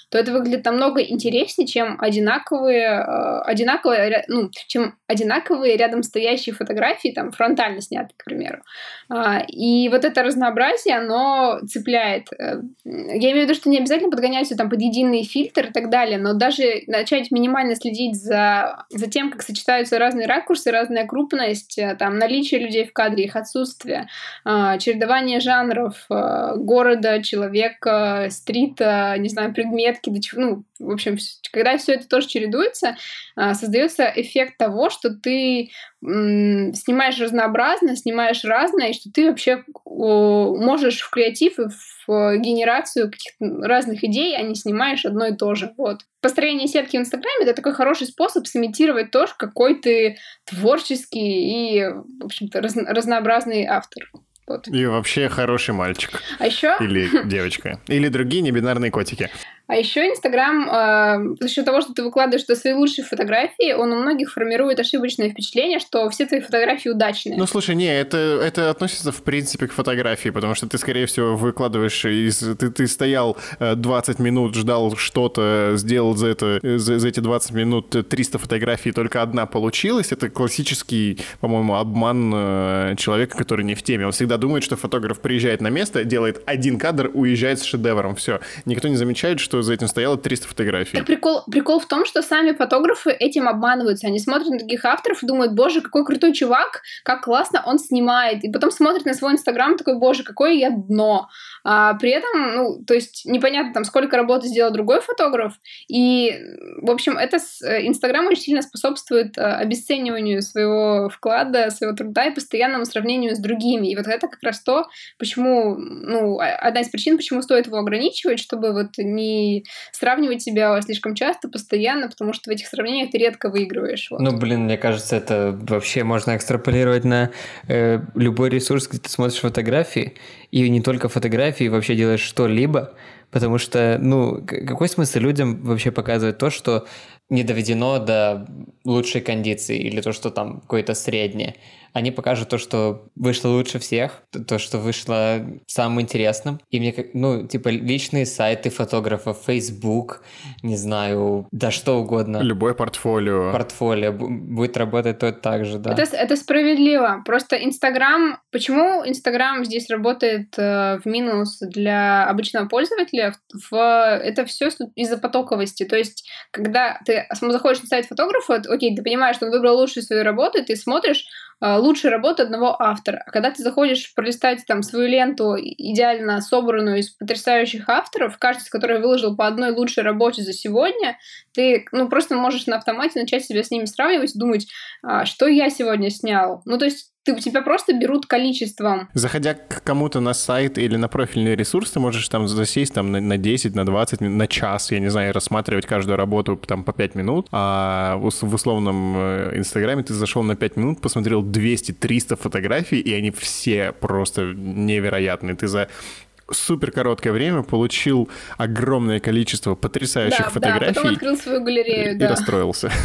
то это выглядит намного интереснее, чем одинаковые, э, одинаковые, ну, чем одинаковые рядом стоящие фотографии, там, фронтально снятые, к примеру. А, и вот это разнообразие, оно цепляет. Э, я имею в виду, что не обязательно подгонять все там под един длинный фильтр и так далее, но даже начать минимально следить за, за тем, как сочетаются разные ракурсы, разная крупность, э, там, наличие людей в кадре, их отсутствие, чередование жанров, города, человека, стрита, не знаю, предметки, до чего, ну, в общем, когда все это тоже чередуется, э, создается эффект того, что ты снимаешь разнообразно, снимаешь разное, и что ты вообще можешь в креатив и в генерацию каких-то разных идей, а не снимаешь одно и то же. Вот. Построение сетки в Инстаграме — это такой хороший способ сымитировать то, какой ты творческий и, в общем-то, раз разнообразный автор. Вот. И вообще хороший мальчик. А еще... Или девочка. Или другие небинарные котики. А еще Инстаграм, э, за счет того, что ты выкладываешь туда свои лучшие фотографии, он у многих формирует ошибочное впечатление, что все твои фотографии удачные. Ну, слушай, не, это, это относится в принципе к фотографии, потому что ты, скорее всего, выкладываешь из... Ты, ты стоял 20 э, минут, ждал что-то, сделал за, это, за, за эти 20 минут 300 фотографий, только одна получилась. Это классический, по-моему, обман э, человека, который не в теме. Он всегда думает, что фотограф приезжает на место, делает один кадр, уезжает с шедевром. Все. Никто не замечает, что за этим стояло 300 фотографий. Так прикол, прикол в том, что сами фотографы этим обманываются. Они смотрят на таких авторов и думают, боже, какой крутой чувак, как классно он снимает. И потом смотрят на свой инстаграм такой, боже, какое я дно. А при этом, ну, то есть непонятно там, сколько работы сделал другой фотограф. И, в общем, это э, инстаграм очень сильно способствует э, обесцениванию своего вклада, своего труда и постоянному сравнению с другими. И вот это как раз то, почему, ну, одна из причин, почему стоит его ограничивать, чтобы вот не сравнивать себя слишком часто, постоянно, потому что в этих сравнениях ты редко выигрываешь. Вот. Ну, блин, мне кажется, это вообще можно экстраполировать на э, любой ресурс, где ты смотришь фотографии, и не только фотографии, вообще делаешь что-либо, потому что, ну, какой смысл людям вообще показывать то, что не доведено до лучшей кондиции или то, что там какое-то среднее они покажут то, что вышло лучше всех, то, что вышло самым интересным. И мне, ну, типа, личные сайты фотографов, Facebook, не знаю, да что угодно. Любое портфолио. Портфолио будет работать то так же, да. Это, это справедливо. Просто Инстаграм... Почему Инстаграм здесь работает э, в минус для обычного пользователя? В, это все из-за потоковости. То есть, когда ты заходишь на сайт фотографа, окей, ты понимаешь, что он выбрал лучшую свою работу, и ты смотришь, а, лучшая работа одного автора. А когда ты заходишь пролистать там свою ленту, идеально собранную из потрясающих авторов, каждый из которых выложил по одной лучшей работе за сегодня, ты ну, просто можешь на автомате начать себя с ними сравнивать думать, а, что я сегодня снял. Ну, то есть ты, тебя просто берут количеством. Заходя к кому-то на сайт или на профильный ресурс, ты можешь там засесть там на, на 10, на 20, на час, я не знаю, рассматривать каждую работу там по 5 минут, а в, в условном э, Инстаграме ты зашел на 5 минут, посмотрел 200-300 фотографий, и они все просто невероятные. Ты за супер короткое время получил огромное количество потрясающих да, фотографий. Да, потом открыл свою галерею, и, да. И расстроился. [LAUGHS]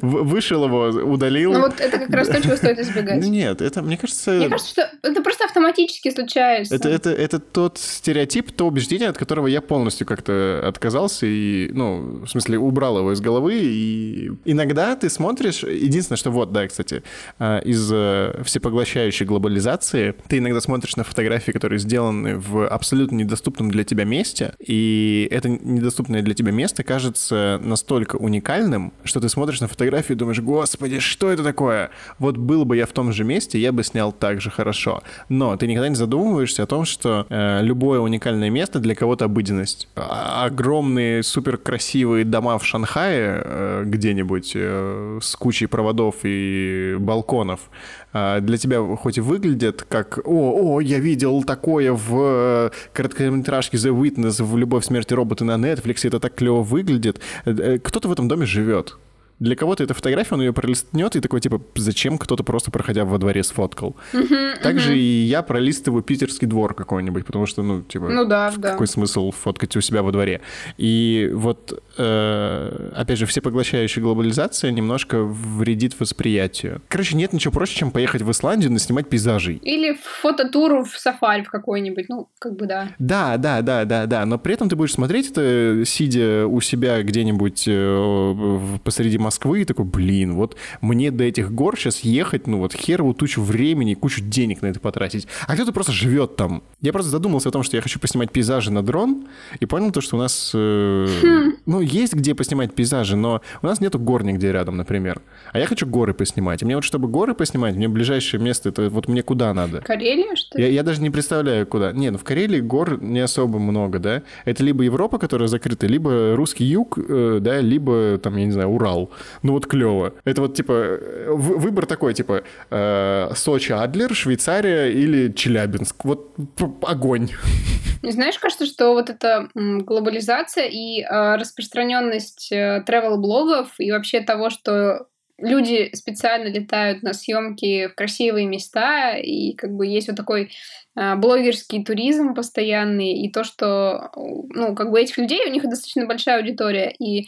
Вышел его, удалил. Ну вот это как раз то, чего стоит избегать. Нет, это, мне кажется... Мне кажется, что это просто автоматически случается. Это, это, это тот стереотип, то убеждение, от которого я полностью как-то отказался и, ну, в смысле, убрал его из головы. И иногда ты смотришь... Единственное, что вот, да, кстати, а, из э, всепоглощающей глобализации ты иногда смотришь на фотографии, которые сделаны в абсолютно недоступном для тебя месте, и это недоступное для тебя место кажется настолько уникальным, что ты смотришь на фотографию и думаешь, господи, что это такое? Вот был бы я в том же месте, я бы снял так же хорошо. Но ты никогда не задумываешься о том, что э, любое уникальное место для кого-то обыденность. А огромные супер красивые дома в Шанхае э, где-нибудь э, с кучей проводов и балконов э, для тебя хоть и выглядят как «О, о, я видел такое в э, короткометражке The Witness в «Любовь, смерти роботы» на Netflix, это так клево выглядит». Э, кто-то в этом доме живет. Для кого-то эта фотография, он ее пролистнет и такой, типа, зачем кто-то просто проходя во дворе сфоткал. Также и я пролистываю питерский двор какой-нибудь, потому что, ну, типа, ну, да, да. какой смысл фоткать у себя во дворе? И вот, э, опять же, всепоглощающая глобализация немножко вредит восприятию. Короче, нет ничего проще, чем поехать в Исландию, наснимать пейзажей. Или фототур в сафари в какой-нибудь, ну, как бы да. Да, да, да, да, да, но при этом ты будешь смотреть это, сидя у себя где-нибудь э, посреди Москвы, и такой, блин, вот мне до этих гор сейчас ехать, ну вот херову тучу времени, кучу денег на это потратить. А кто-то просто живет там. Я просто задумался о том, что я хочу поснимать пейзажи на дрон, и понял то, что у нас, э, хм. ну, есть где поснимать пейзажи, но у нас нету гор нигде рядом, например. А я хочу горы поснимать. И мне вот, чтобы горы поснимать, мне ближайшее место, это вот мне куда надо? Карелия, что ли? Я, я даже не представляю, куда. Не, ну в Карелии гор не особо много, да? Это либо Европа, которая закрыта, либо русский юг, э, да, либо, там, я не знаю, Урал. Ну вот клево. Это вот, типа, выбор такой, типа, э, Сочи, Адлер, Швейцария или Челябинск. Вот огонь. Знаешь, кажется, что вот эта глобализация и э, распространенность э, travel-блогов и вообще того, что люди специально летают на съемки в красивые места, и как бы есть вот такой блогерский туризм постоянный, и то, что, ну, как бы этих людей, у них достаточно большая аудитория, и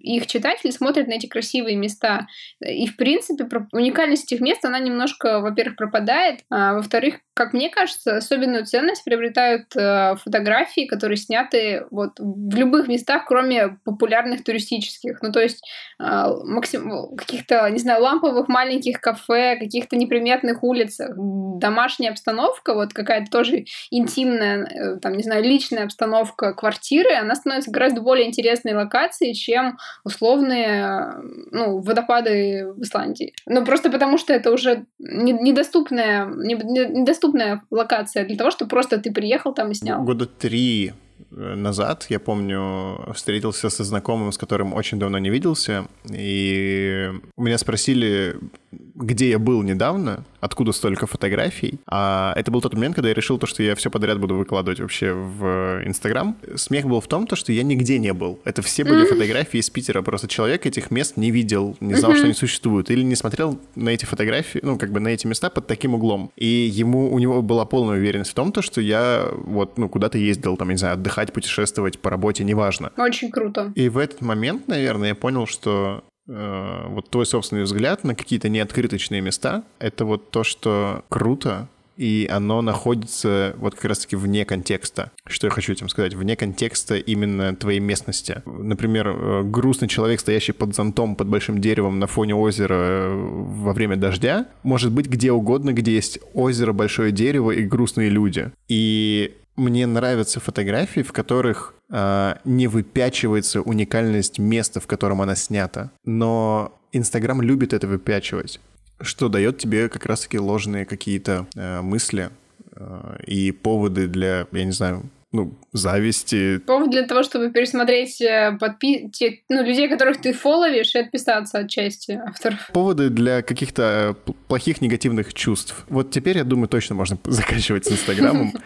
их читатели смотрят на эти красивые места. И, в принципе, уникальность этих мест, она немножко, во-первых, пропадает, а во-вторых, как мне кажется, особенную ценность приобретают э, фотографии, которые сняты вот в любых местах, кроме популярных туристических. Ну, то есть э, максим... каких-то, не знаю, ламповых маленьких кафе, каких-то неприметных улицах, домашняя обстановка, вот какая-то тоже интимная, э, там, не знаю, личная обстановка квартиры, она становится гораздо более интересной локацией, чем условные, ну, водопады в Исландии. Ну, просто потому что это уже недоступная, недоступная локация для того, чтобы просто ты приехал там и снял. Года три назад, я помню, встретился со знакомым, с которым очень давно не виделся, и меня спросили, где я был недавно, откуда столько фотографий. А это был тот момент, когда я решил то, что я все подряд буду выкладывать вообще в Инстаграм. Смех был в том, то, что я нигде не был. Это все были фотографии из Питера. Просто человек этих мест не видел, не знал, что они существуют. Или не смотрел на эти фотографии, ну, как бы на эти места под таким углом. И ему, у него была полная уверенность в том, то, что я вот, ну, куда-то ездил, там, не знаю, отдыхать, путешествовать по работе, неважно. Очень круто. И в этот момент, наверное, я понял, что э, вот твой собственный взгляд на какие-то неоткрыточные места, это вот то, что круто, и оно находится вот как раз-таки вне контекста. Что я хочу этим сказать? Вне контекста именно твоей местности. Например, грустный человек, стоящий под зонтом, под большим деревом на фоне озера во время дождя, может быть где угодно, где есть озеро, большое дерево и грустные люди. И мне нравятся фотографии, в которых э, не выпячивается уникальность места, в котором она снята. Но Инстаграм любит это выпячивать, что дает тебе как раз-таки ложные какие-то э, мысли э, и поводы для, я не знаю, ну, зависти. Повод для того, чтобы пересмотреть э, подпи... те, ну, людей, которых ты фоловишь, и отписаться от части авторов. Поводы для каких-то э, плохих негативных чувств. Вот теперь, я думаю, точно можно [LAUGHS] заканчивать с Инстаграмом. [LAUGHS]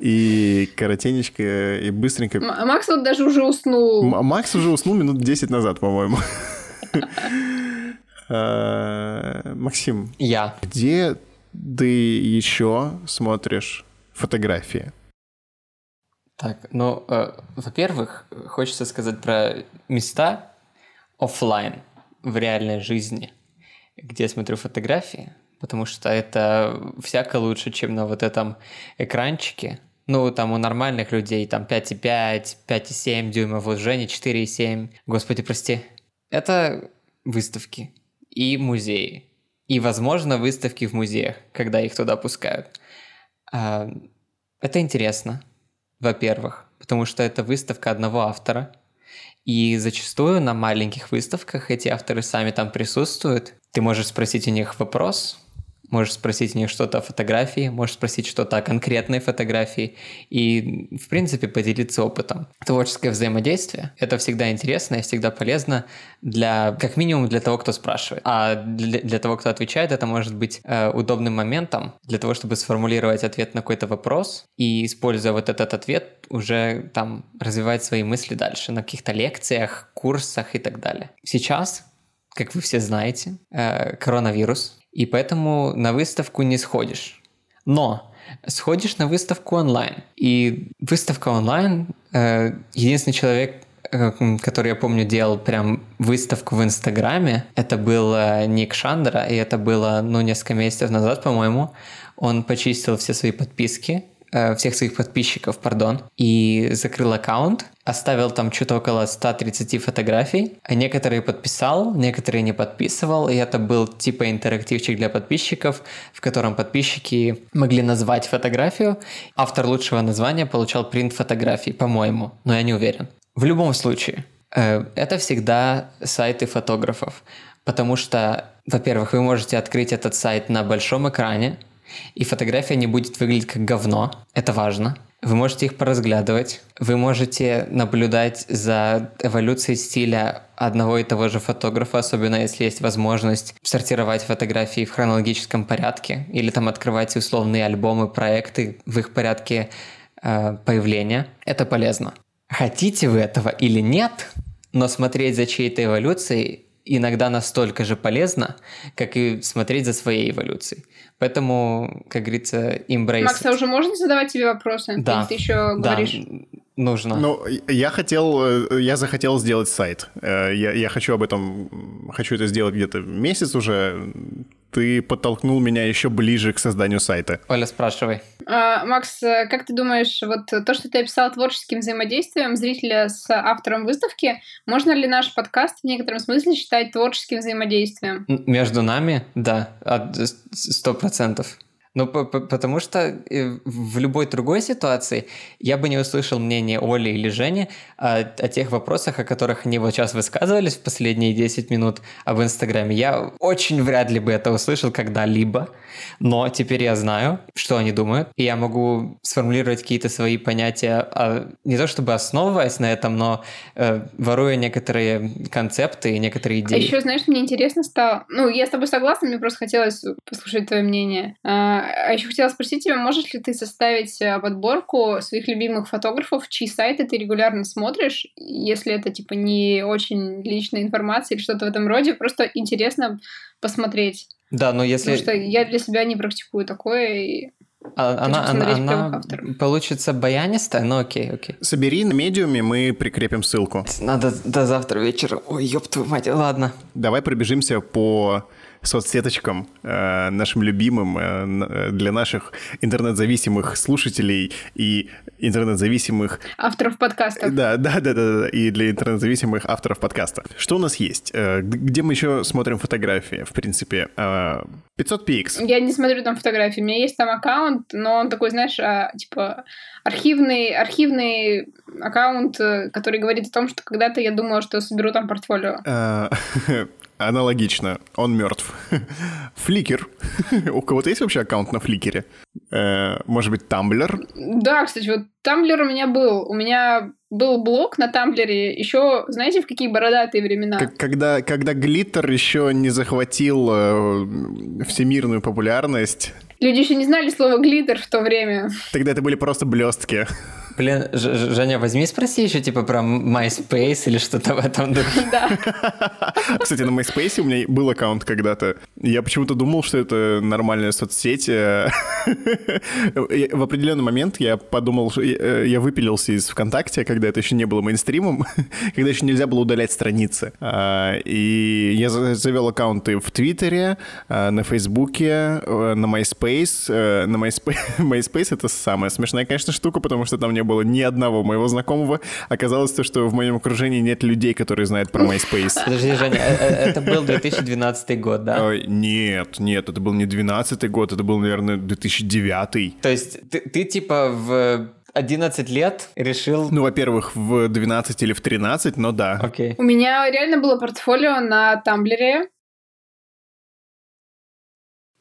И коротенечко, и быстренько... М- Макс вот даже уже уснул. М- Макс уже уснул минут 10 назад, по-моему. Э, [LAUGHS] Максим, Я. где ты еще смотришь фотографии? Так, ну, э, во-первых, хочется сказать про места оффлайн в реальной жизни, где я смотрю фотографии, потому что это всяко лучше, чем на вот этом экранчике. Ну, там у нормальных людей там 5,5, 5,7 дюймов, вот Женя 4,7. Господи, прости. Это выставки и музеи. И, возможно, выставки в музеях, когда их туда пускают. А, Это интересно, во-первых, потому что это выставка одного автора. И зачастую на маленьких выставках эти авторы сами там присутствуют. Ты можешь спросить у них вопрос, можешь спросить у них что-то о фотографии, можешь спросить что-то о конкретной фотографии и, в принципе, поделиться опытом. Творческое взаимодействие — это всегда интересно и всегда полезно для, как минимум, для того, кто спрашивает. А для, для того, кто отвечает, это может быть э, удобным моментом для того, чтобы сформулировать ответ на какой-то вопрос и, используя вот этот ответ, уже там развивать свои мысли дальше на каких-то лекциях, курсах и так далее. Сейчас, как вы все знаете, э, коронавирус, и поэтому на выставку не сходишь. Но сходишь на выставку онлайн. И выставка онлайн, э, единственный человек, э, который, я помню, делал прям выставку в Инстаграме, это был э, Ник Шандра, и это было, ну, несколько месяцев назад, по-моему. Он почистил все свои подписки, э, всех своих подписчиков, пардон, и закрыл аккаунт, оставил там что-то около 130 фотографий, а некоторые подписал, некоторые не подписывал, и это был типа интерактивчик для подписчиков, в котором подписчики могли назвать фотографию. Автор лучшего названия получал принт фотографий, по-моему, но я не уверен. В любом случае, э, это всегда сайты фотографов, потому что, во-первых, вы можете открыть этот сайт на большом экране, и фотография не будет выглядеть как говно. Это важно. Вы можете их поразглядывать. Вы можете наблюдать за эволюцией стиля одного и того же фотографа, особенно если есть возможность сортировать фотографии в хронологическом порядке или там открывать условные альбомы, проекты в их порядке э, появления. Это полезно. Хотите вы этого или нет, но смотреть за чьей-то эволюцией иногда настолько же полезно, как и смотреть за своей эволюцией. Поэтому, как говорится, embrace. Макс, а уже можно задавать тебе вопросы? Да. Или ты еще Да, говоришь? нужно. Ну, я хотел, э, я захотел сделать сайт. Э, Я, я хочу об этом, хочу это сделать где-то месяц уже. Ты подтолкнул меня еще ближе к созданию сайта. Оля, спрашивай. А, Макс, э, как ты думаешь, вот то, что ты описал творческим взаимодействием зрителя с автором выставки, можно ли наш подкаст в некотором смысле считать творческим взаимодействием? Между нами, да, от- сто процентов. Ну, по- по- потому что э, в любой другой ситуации я бы не услышал мнение Оли или Жени о, о тех вопросах, о которых они вот сейчас высказывались в последние 10 минут об Инстаграме. Я очень вряд ли бы это услышал когда-либо, но теперь я знаю, что они думают, и я могу сформулировать какие-то свои понятия, а, не то чтобы основываясь на этом, но э, воруя некоторые концепты и некоторые А идеи. еще, знаешь, мне интересно стало... Ну, я с тобой согласна, мне просто хотелось послушать твое мнение. А а еще хотела спросить тебя, можешь ли ты составить э, подборку своих любимых фотографов, чьи сайты ты регулярно смотришь, если это, типа, не очень личная информация или что-то в этом роде, просто интересно посмотреть. Да, но если... Потому что я для себя не практикую такое, и А- Она, она, посмотреть она получится баянистая, ну окей, окей. Собери на медиуме, мы прикрепим ссылку. Надо до завтра вечера. Ой, ёб твою мать, ладно. Давай пробежимся по соцсеточкам, э, нашим любимым э, э, для наших интернет-зависимых слушателей и интернет-зависимых авторов подкастов. Да, да, да, да, да, и для интернет-зависимых авторов подкаста. Что у нас есть? Э, Где мы еще смотрим фотографии, в принципе? Э, 500px. Я не смотрю там фотографии. У меня есть там аккаунт, но он такой, знаешь, а, типа архивный, архивный аккаунт, э, который говорит о том, что когда-то я думала, что соберу там портфолио. [LAUGHS] Аналогично. Он мертв. [LAUGHS] Фликер. [LAUGHS] У кого-то есть вообще аккаунт на Фликере? Э, может быть, Тамблер? Да, кстати, вот Тамблер у меня был. У меня был блог на Тамблере еще, знаете, в какие бородатые времена? Когда, когда глиттер еще не захватил э, всемирную популярность. Люди еще не знали слова глиттер в то время. Тогда это были просто блестки. Блин, Ж Женя, возьми спроси еще типа про MySpace или что-то в этом духе. Да. [LAUGHS] Кстати, на MySpace у меня был аккаунт когда-то. Я почему-то думал, что это нормальная соцсеть. [LAUGHS] В определенный момент я подумал, я выпилился из ВКонтакте, когда это еще не было мейнстримом, [LAUGHS] когда еще нельзя было удалять страницы. А, и я завел аккаунты в Твиттере, а, на Фейсбуке, на MySpace. Э, на MySpace, MySpace это самая смешная, конечно, штука, потому что там не было ни одного моего знакомого. Оказалось то, что в моем окружении нет людей, которые знают про MySpace. Подожди, Женя, э, э, это был 2012 год, да? Ой, нет, нет, это был не 2012 год, это был, наверное, 2009. То есть ты, ты типа в 11 лет решил... Ну, во-первых, в 12 или в 13, но да. Окей. Okay. У меня реально было портфолио на Тамблере.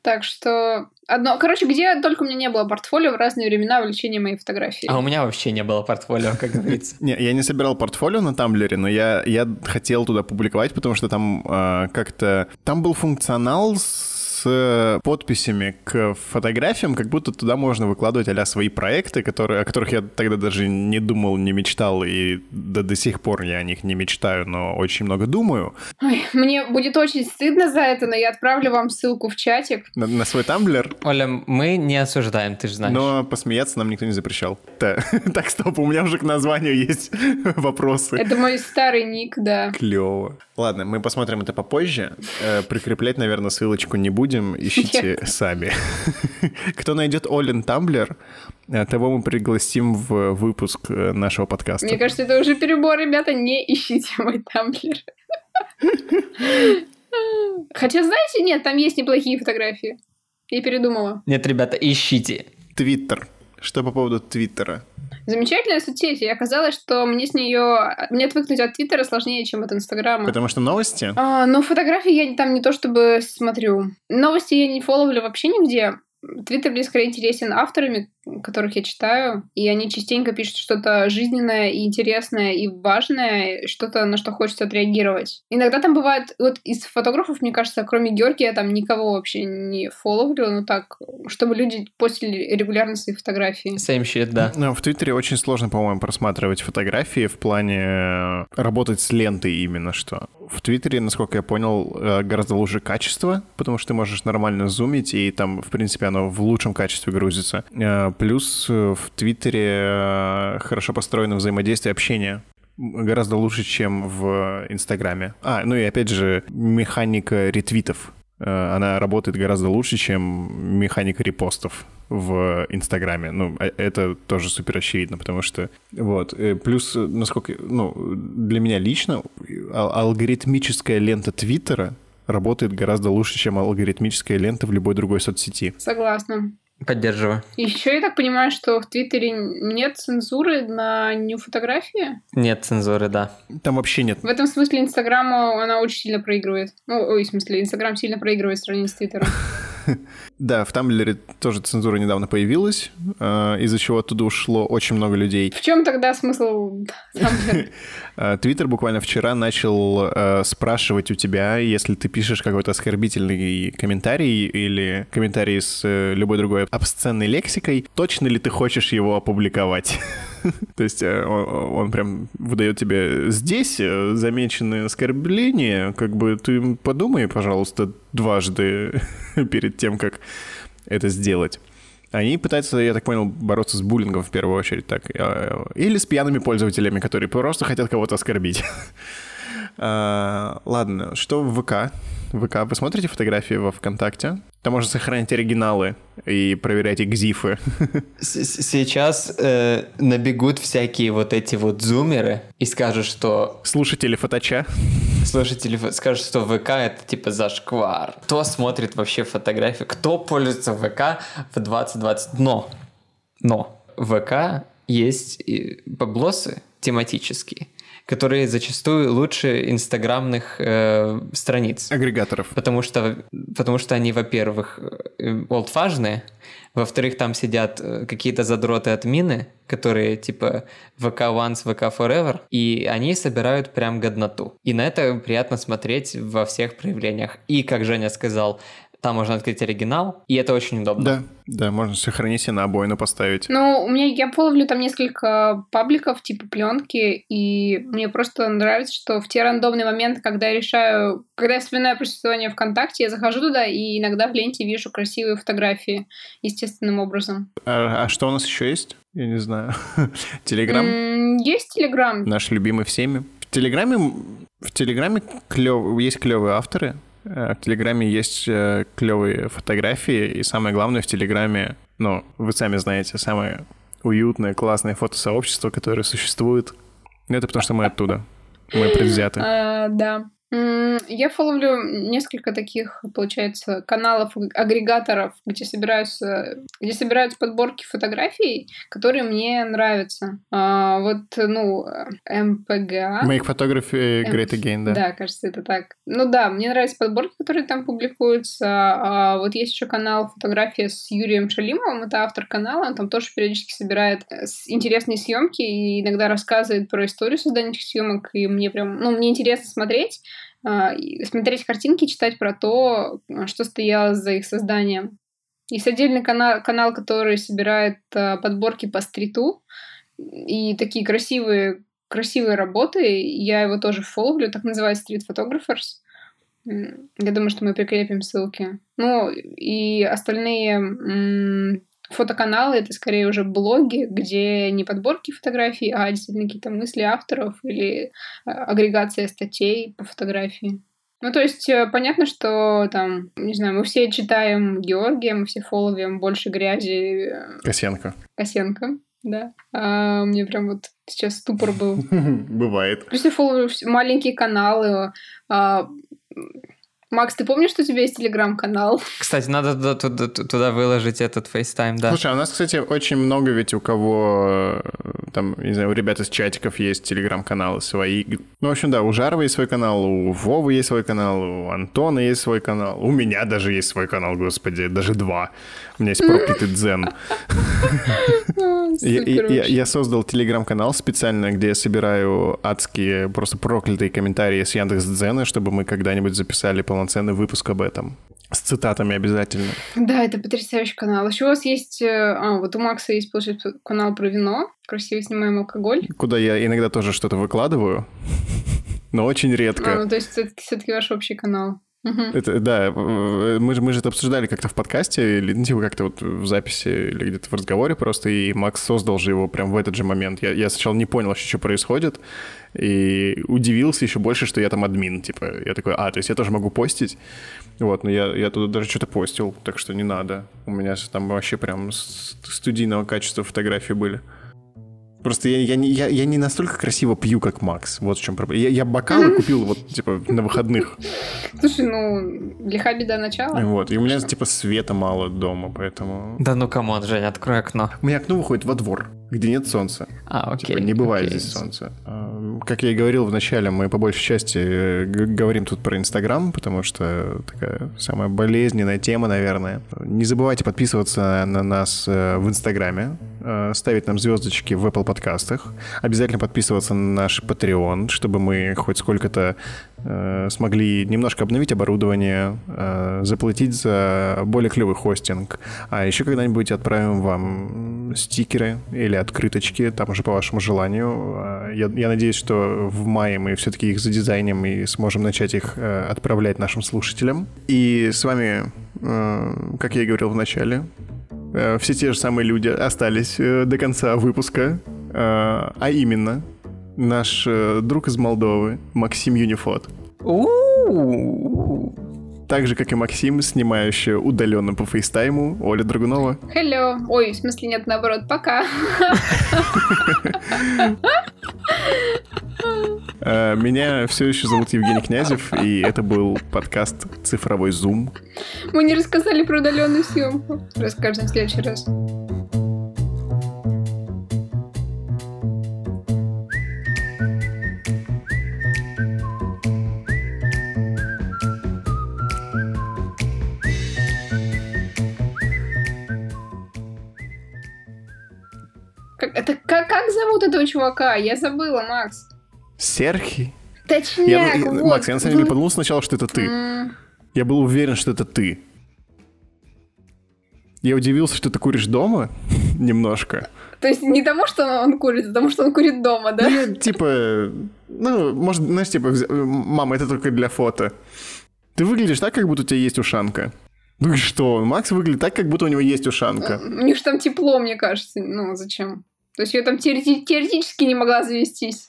Так что одно... Короче, где только у меня не было портфолио в разные времена увлечения моей фотографии. А у меня вообще не было портфолио, как говорится. [LAUGHS] Не, я не собирал портфолио на Тамблере, но я, я хотел туда публиковать, потому что там э, как-то... Там был функционал с с подписями к фотографиям, как будто туда можно выкладывать а свои проекты, которые, о которых я тогда даже не думал, не мечтал, и до, до сих пор я о них не мечтаю, но очень много думаю. Ой, мне будет очень стыдно за это, но я отправлю вам ссылку в чатик. На, на свой тамблер? Оля, мы не осуждаем, ты же знаешь. Но посмеяться нам никто не запрещал. [LAUGHS] Так, стоп, у меня уже к названию есть [LAUGHS] вопросы. Это мой старый ник, да. Клево. Ладно, мы посмотрим это попозже. Э, прикреплять, наверное, ссылочку не будем. [LAUGHS] Ищите Нет. сами. [LAUGHS] Кто найдет Олин Тамблер, э, того мы пригласим в выпуск э, нашего подкаста. Мне кажется, это уже перебор, ребята. Не ищите мой Тамблер. [LAUGHS] Хотя, знаете, нет, там есть неплохие фотографии. Я передумала. Нет, ребята, ищите. Твиттер. Что по поводу Твиттера? Замечательная соцсеть. И оказалось, что мне с нее... Мне отвыкнуть от Твиттера сложнее, чем от Инстаграма. Потому что новости? А, ну, фотографии я там не то чтобы смотрю. Новости я не фолловлю вообще нигде. Твиттер мне скорее интересен авторами, которых я читаю, и они частенько пишут что-то жизненное и интересное и важное, что-то, на что хочется отреагировать. Иногда там бывает, вот из фотографов, мне кажется, кроме Георгия, я там никого вообще не фолловлю, ну так, чтобы люди постили регулярно свои фотографии. Same shit, да. Но в Твиттере очень сложно, по-моему, просматривать фотографии в плане э, работать с лентой именно что. В Твиттере, насколько я понял, э, гораздо лучше качество, потому что ты можешь нормально зумить, и там, в принципе, оно в лучшем качестве грузится. Э, плюс э, в Твиттере хорошо построено взаимодействие, общение гораздо лучше, чем в Инстаграме. А, ну и опять же, механика ретвитов. Она работает гораздо лучше, чем механика репостов в Инстаграме. Ну, это тоже супер очевидно, потому что... Вот. Плюс, насколько... Ну, для меня лично алгоритмическая лента Твиттера работает гораздо лучше, чем алгоритмическая лента в любой другой соцсети. Согласна. Поддерживаю. Еще я так понимаю, что в Твиттере нет цензуры на нью фотографии? Нет цензуры, да. Там вообще нет. В этом смысле Инстаграму она очень сильно проигрывает. Ну, ой, в смысле, Инстаграм сильно проигрывает в сравнении с Твиттером. [LAUGHS] Да, в Тамблере тоже цензура недавно появилась, а, из-за чего оттуда ушло очень много людей. В чем тогда смысл Тамблера? А, [LAUGHS] Твиттер буквально вчера начал а, спрашивать у тебя, если ты пишешь какой-то оскорбительный комментарий или комментарий с э, любой другой обсценной лексикой, точно ли ты хочешь его опубликовать? [LAUGHS] То есть э, он прям выдает тебе здесь э, замеченные оскорбления, как бы ты подумай, пожалуйста, дважды [LAUGHS] перед тем, как это сделать. Они пытаются, я так понял, бороться с буллингом в первую очередь, так. Э, или с пьяными пользователями, которые просто хотят кого-то оскорбить. [LAUGHS] А, ладно, что в ВК? ВК, вы смотрите фотографии во ВКонтакте? Там можно сохранить оригиналы и проверять экзифы. [LAUGHS] Сейчас э, набегут всякие вот эти вот зумеры и скажут, что... Слушатели фоточа. Слушатели скажут, что ВК это типа зашквар. Кто смотрит вообще фотографии? Кто пользуется ВК в 2020? Но, но ВК есть баблосы тематические которые зачастую лучше инстаграмных э, страниц. Агрегаторов. Потому что, потому что они, во-первых, э, олдфажные, во-вторых, там сидят э, какие-то задроты от мины, которые типа ВК Once, ВК Forever, и они собирают прям годноту. И на это приятно смотреть во всех проявлениях. И, как Женя сказал, там можно открыть оригинал, и это очень удобно. Да, да, можно сохранить и на обоину поставить. Ну, у меня я фоловлю там несколько пабликов типа пленки, и мне просто нравится, что в те рандомные моменты, когда я решаю, когда я вспоминаю про существование ВКонтакте, я захожу туда и иногда в ленте вижу красивые фотографии естественным образом. А, а что у нас еще есть? Я не знаю. [LAUGHS] Телеграм? Есть Телеграм. Наш любимый всеми. В Телеграме, в Телеграме клев, есть клевые авторы, в Телеграме есть э, клевые фотографии, и самое главное в Телеграме, ну, вы сами знаете, самое уютное, классное фотосообщество, которое существует. Это потому что мы оттуда. Мы предвзяты. А, да. Я фоловлю несколько таких, получается, каналов, агрегаторов, где собираются, где собираются подборки фотографий, которые мне нравятся. А, вот, ну, МПГ. Make Photography Great Again, да? Да, кажется, это так. Ну да, мне нравятся подборки, которые там публикуются. А вот есть еще канал «Фотография» с Юрием Шалимовым, это автор канала, он там тоже периодически собирает э, интересные съемки и иногда рассказывает про историю создания этих съемок, и мне прям, ну, мне интересно смотреть, смотреть картинки, читать про то, что стояло за их созданием. Есть отдельный канал, канал который собирает а, подборки по стриту и такие красивые, красивые работы. Я его тоже фоловлю, так называется Street Photographers. Я думаю, что мы прикрепим ссылки. Ну, и остальные Фотоканалы — это скорее уже блоги, где не подборки фотографий, а действительно какие-то мысли авторов или а, агрегация статей по фотографии. Ну, то есть, э, понятно, что там, не знаю, мы все читаем Георгия, мы все фоловим больше грязи. Э, Косенко. Косенко, да. А, мне прям вот сейчас ступор был. [LAUGHS] Бывает. Плюс я фоловлю маленькие каналы, а, Макс, ты помнишь, что у тебя есть телеграм-канал? Кстати, надо туда, туда, туда выложить этот FaceTime, да. Слушай, а у нас, кстати, очень много ведь у кого, э, там, не знаю, у ребят из чатиков есть телеграм-каналы свои. Ну, в общем, да, у Жарова есть свой канал, у Вовы есть свой канал, у Антона есть свой канал, у меня даже есть свой канал, господи, даже два. У меня есть [LAUGHS] проклятый дзен. [LAUGHS] [LAUGHS] Я создал телеграм-канал специально, где я собираю адские, просто проклятые комментарии с Яндекс Дзена, чтобы мы когда-нибудь записали полноценный выпуск об этом. С цитатами обязательно. Да, это потрясающий канал. Еще у вас есть... Э, а, вот у Макса есть, получается, канал про вино. Красиво снимаем алкоголь. Куда я иногда тоже что-то выкладываю, [LAUGHS] но очень редко. А, ну, то есть все-таки ваш общий канал. Это, да, мы же, мы же это обсуждали как-то в подкасте, или ну, типа как-то вот в записи, или где-то в разговоре просто, и Макс создал же его прям в этот же момент. Я, я сначала не понял вообще, что происходит, и удивился еще больше, что я там админ, типа, я такой, а, то есть я тоже могу постить, вот, но я, я туда даже что-то постил, так что не надо. У меня там вообще прям студийного качества фотографии были. Просто я, я, не, я, я не настолько красиво пью, как Макс. Вот в чем проблема. Я, я бокалы купил вот, типа, на выходных. Слушай, ну, лиха беда начала. Вот, и у меня, типа, света мало дома, поэтому... Да ну, come on, Женя, открой окно. У меня окно выходит во двор где нет солнца. А, окей. Типа не бывает окей. здесь солнца. А, как я и говорил в начале, мы по большей части э, говорим тут про Инстаграм, потому что такая самая болезненная тема, наверное. Не забывайте подписываться на нас э, в Инстаграме, э, ставить нам звездочки в Apple подкастах, обязательно подписываться на наш Patreon, чтобы мы хоть сколько-то смогли немножко обновить оборудование, заплатить за более клевый хостинг. А еще когда-нибудь отправим вам стикеры или открыточки, там уже по вашему желанию. А, я, я надеюсь, что в мае мы все-таки их задизайним и сможем начать их э, отправлять нашим слушателям. И с вами, э, как я и говорил в начале, э, все те же самые люди остались до конца выпуска, а именно наш друг из Молдовы Максим Юнифот. Так же, как и Максим, снимающая удаленно по фейстайму, Оля Драгунова. Hello. Ой, в смысле нет, наоборот, пока. Э, меня все еще зовут Евгений Князев, и это был подкаст «Цифровой зум». Мы не рассказали про удаленную съемку. Расскажем в следующий раз. Зовут этого чувака? Я забыла, Макс. Серхи? Точняк, Я, ну, вот. Макс, я на самом деле подумал сначала, что это ты. М, Я был уверен, что это ты. Я удивился, что ты куришь дома [LAUGHS] немножко. То есть не тому, что он курит, а тому, что он курит дома, да? Ну, я типа... Ну, может, знаешь, типа, мама, это только для фото. Ты выглядишь так, как будто у тебя есть ушанка. Ну и что? Макс выглядит так, как будто у него есть ушанка. У них же там тепло, мне кажется. Ну, зачем? То есть я там теорети- теоретически не могла завестись.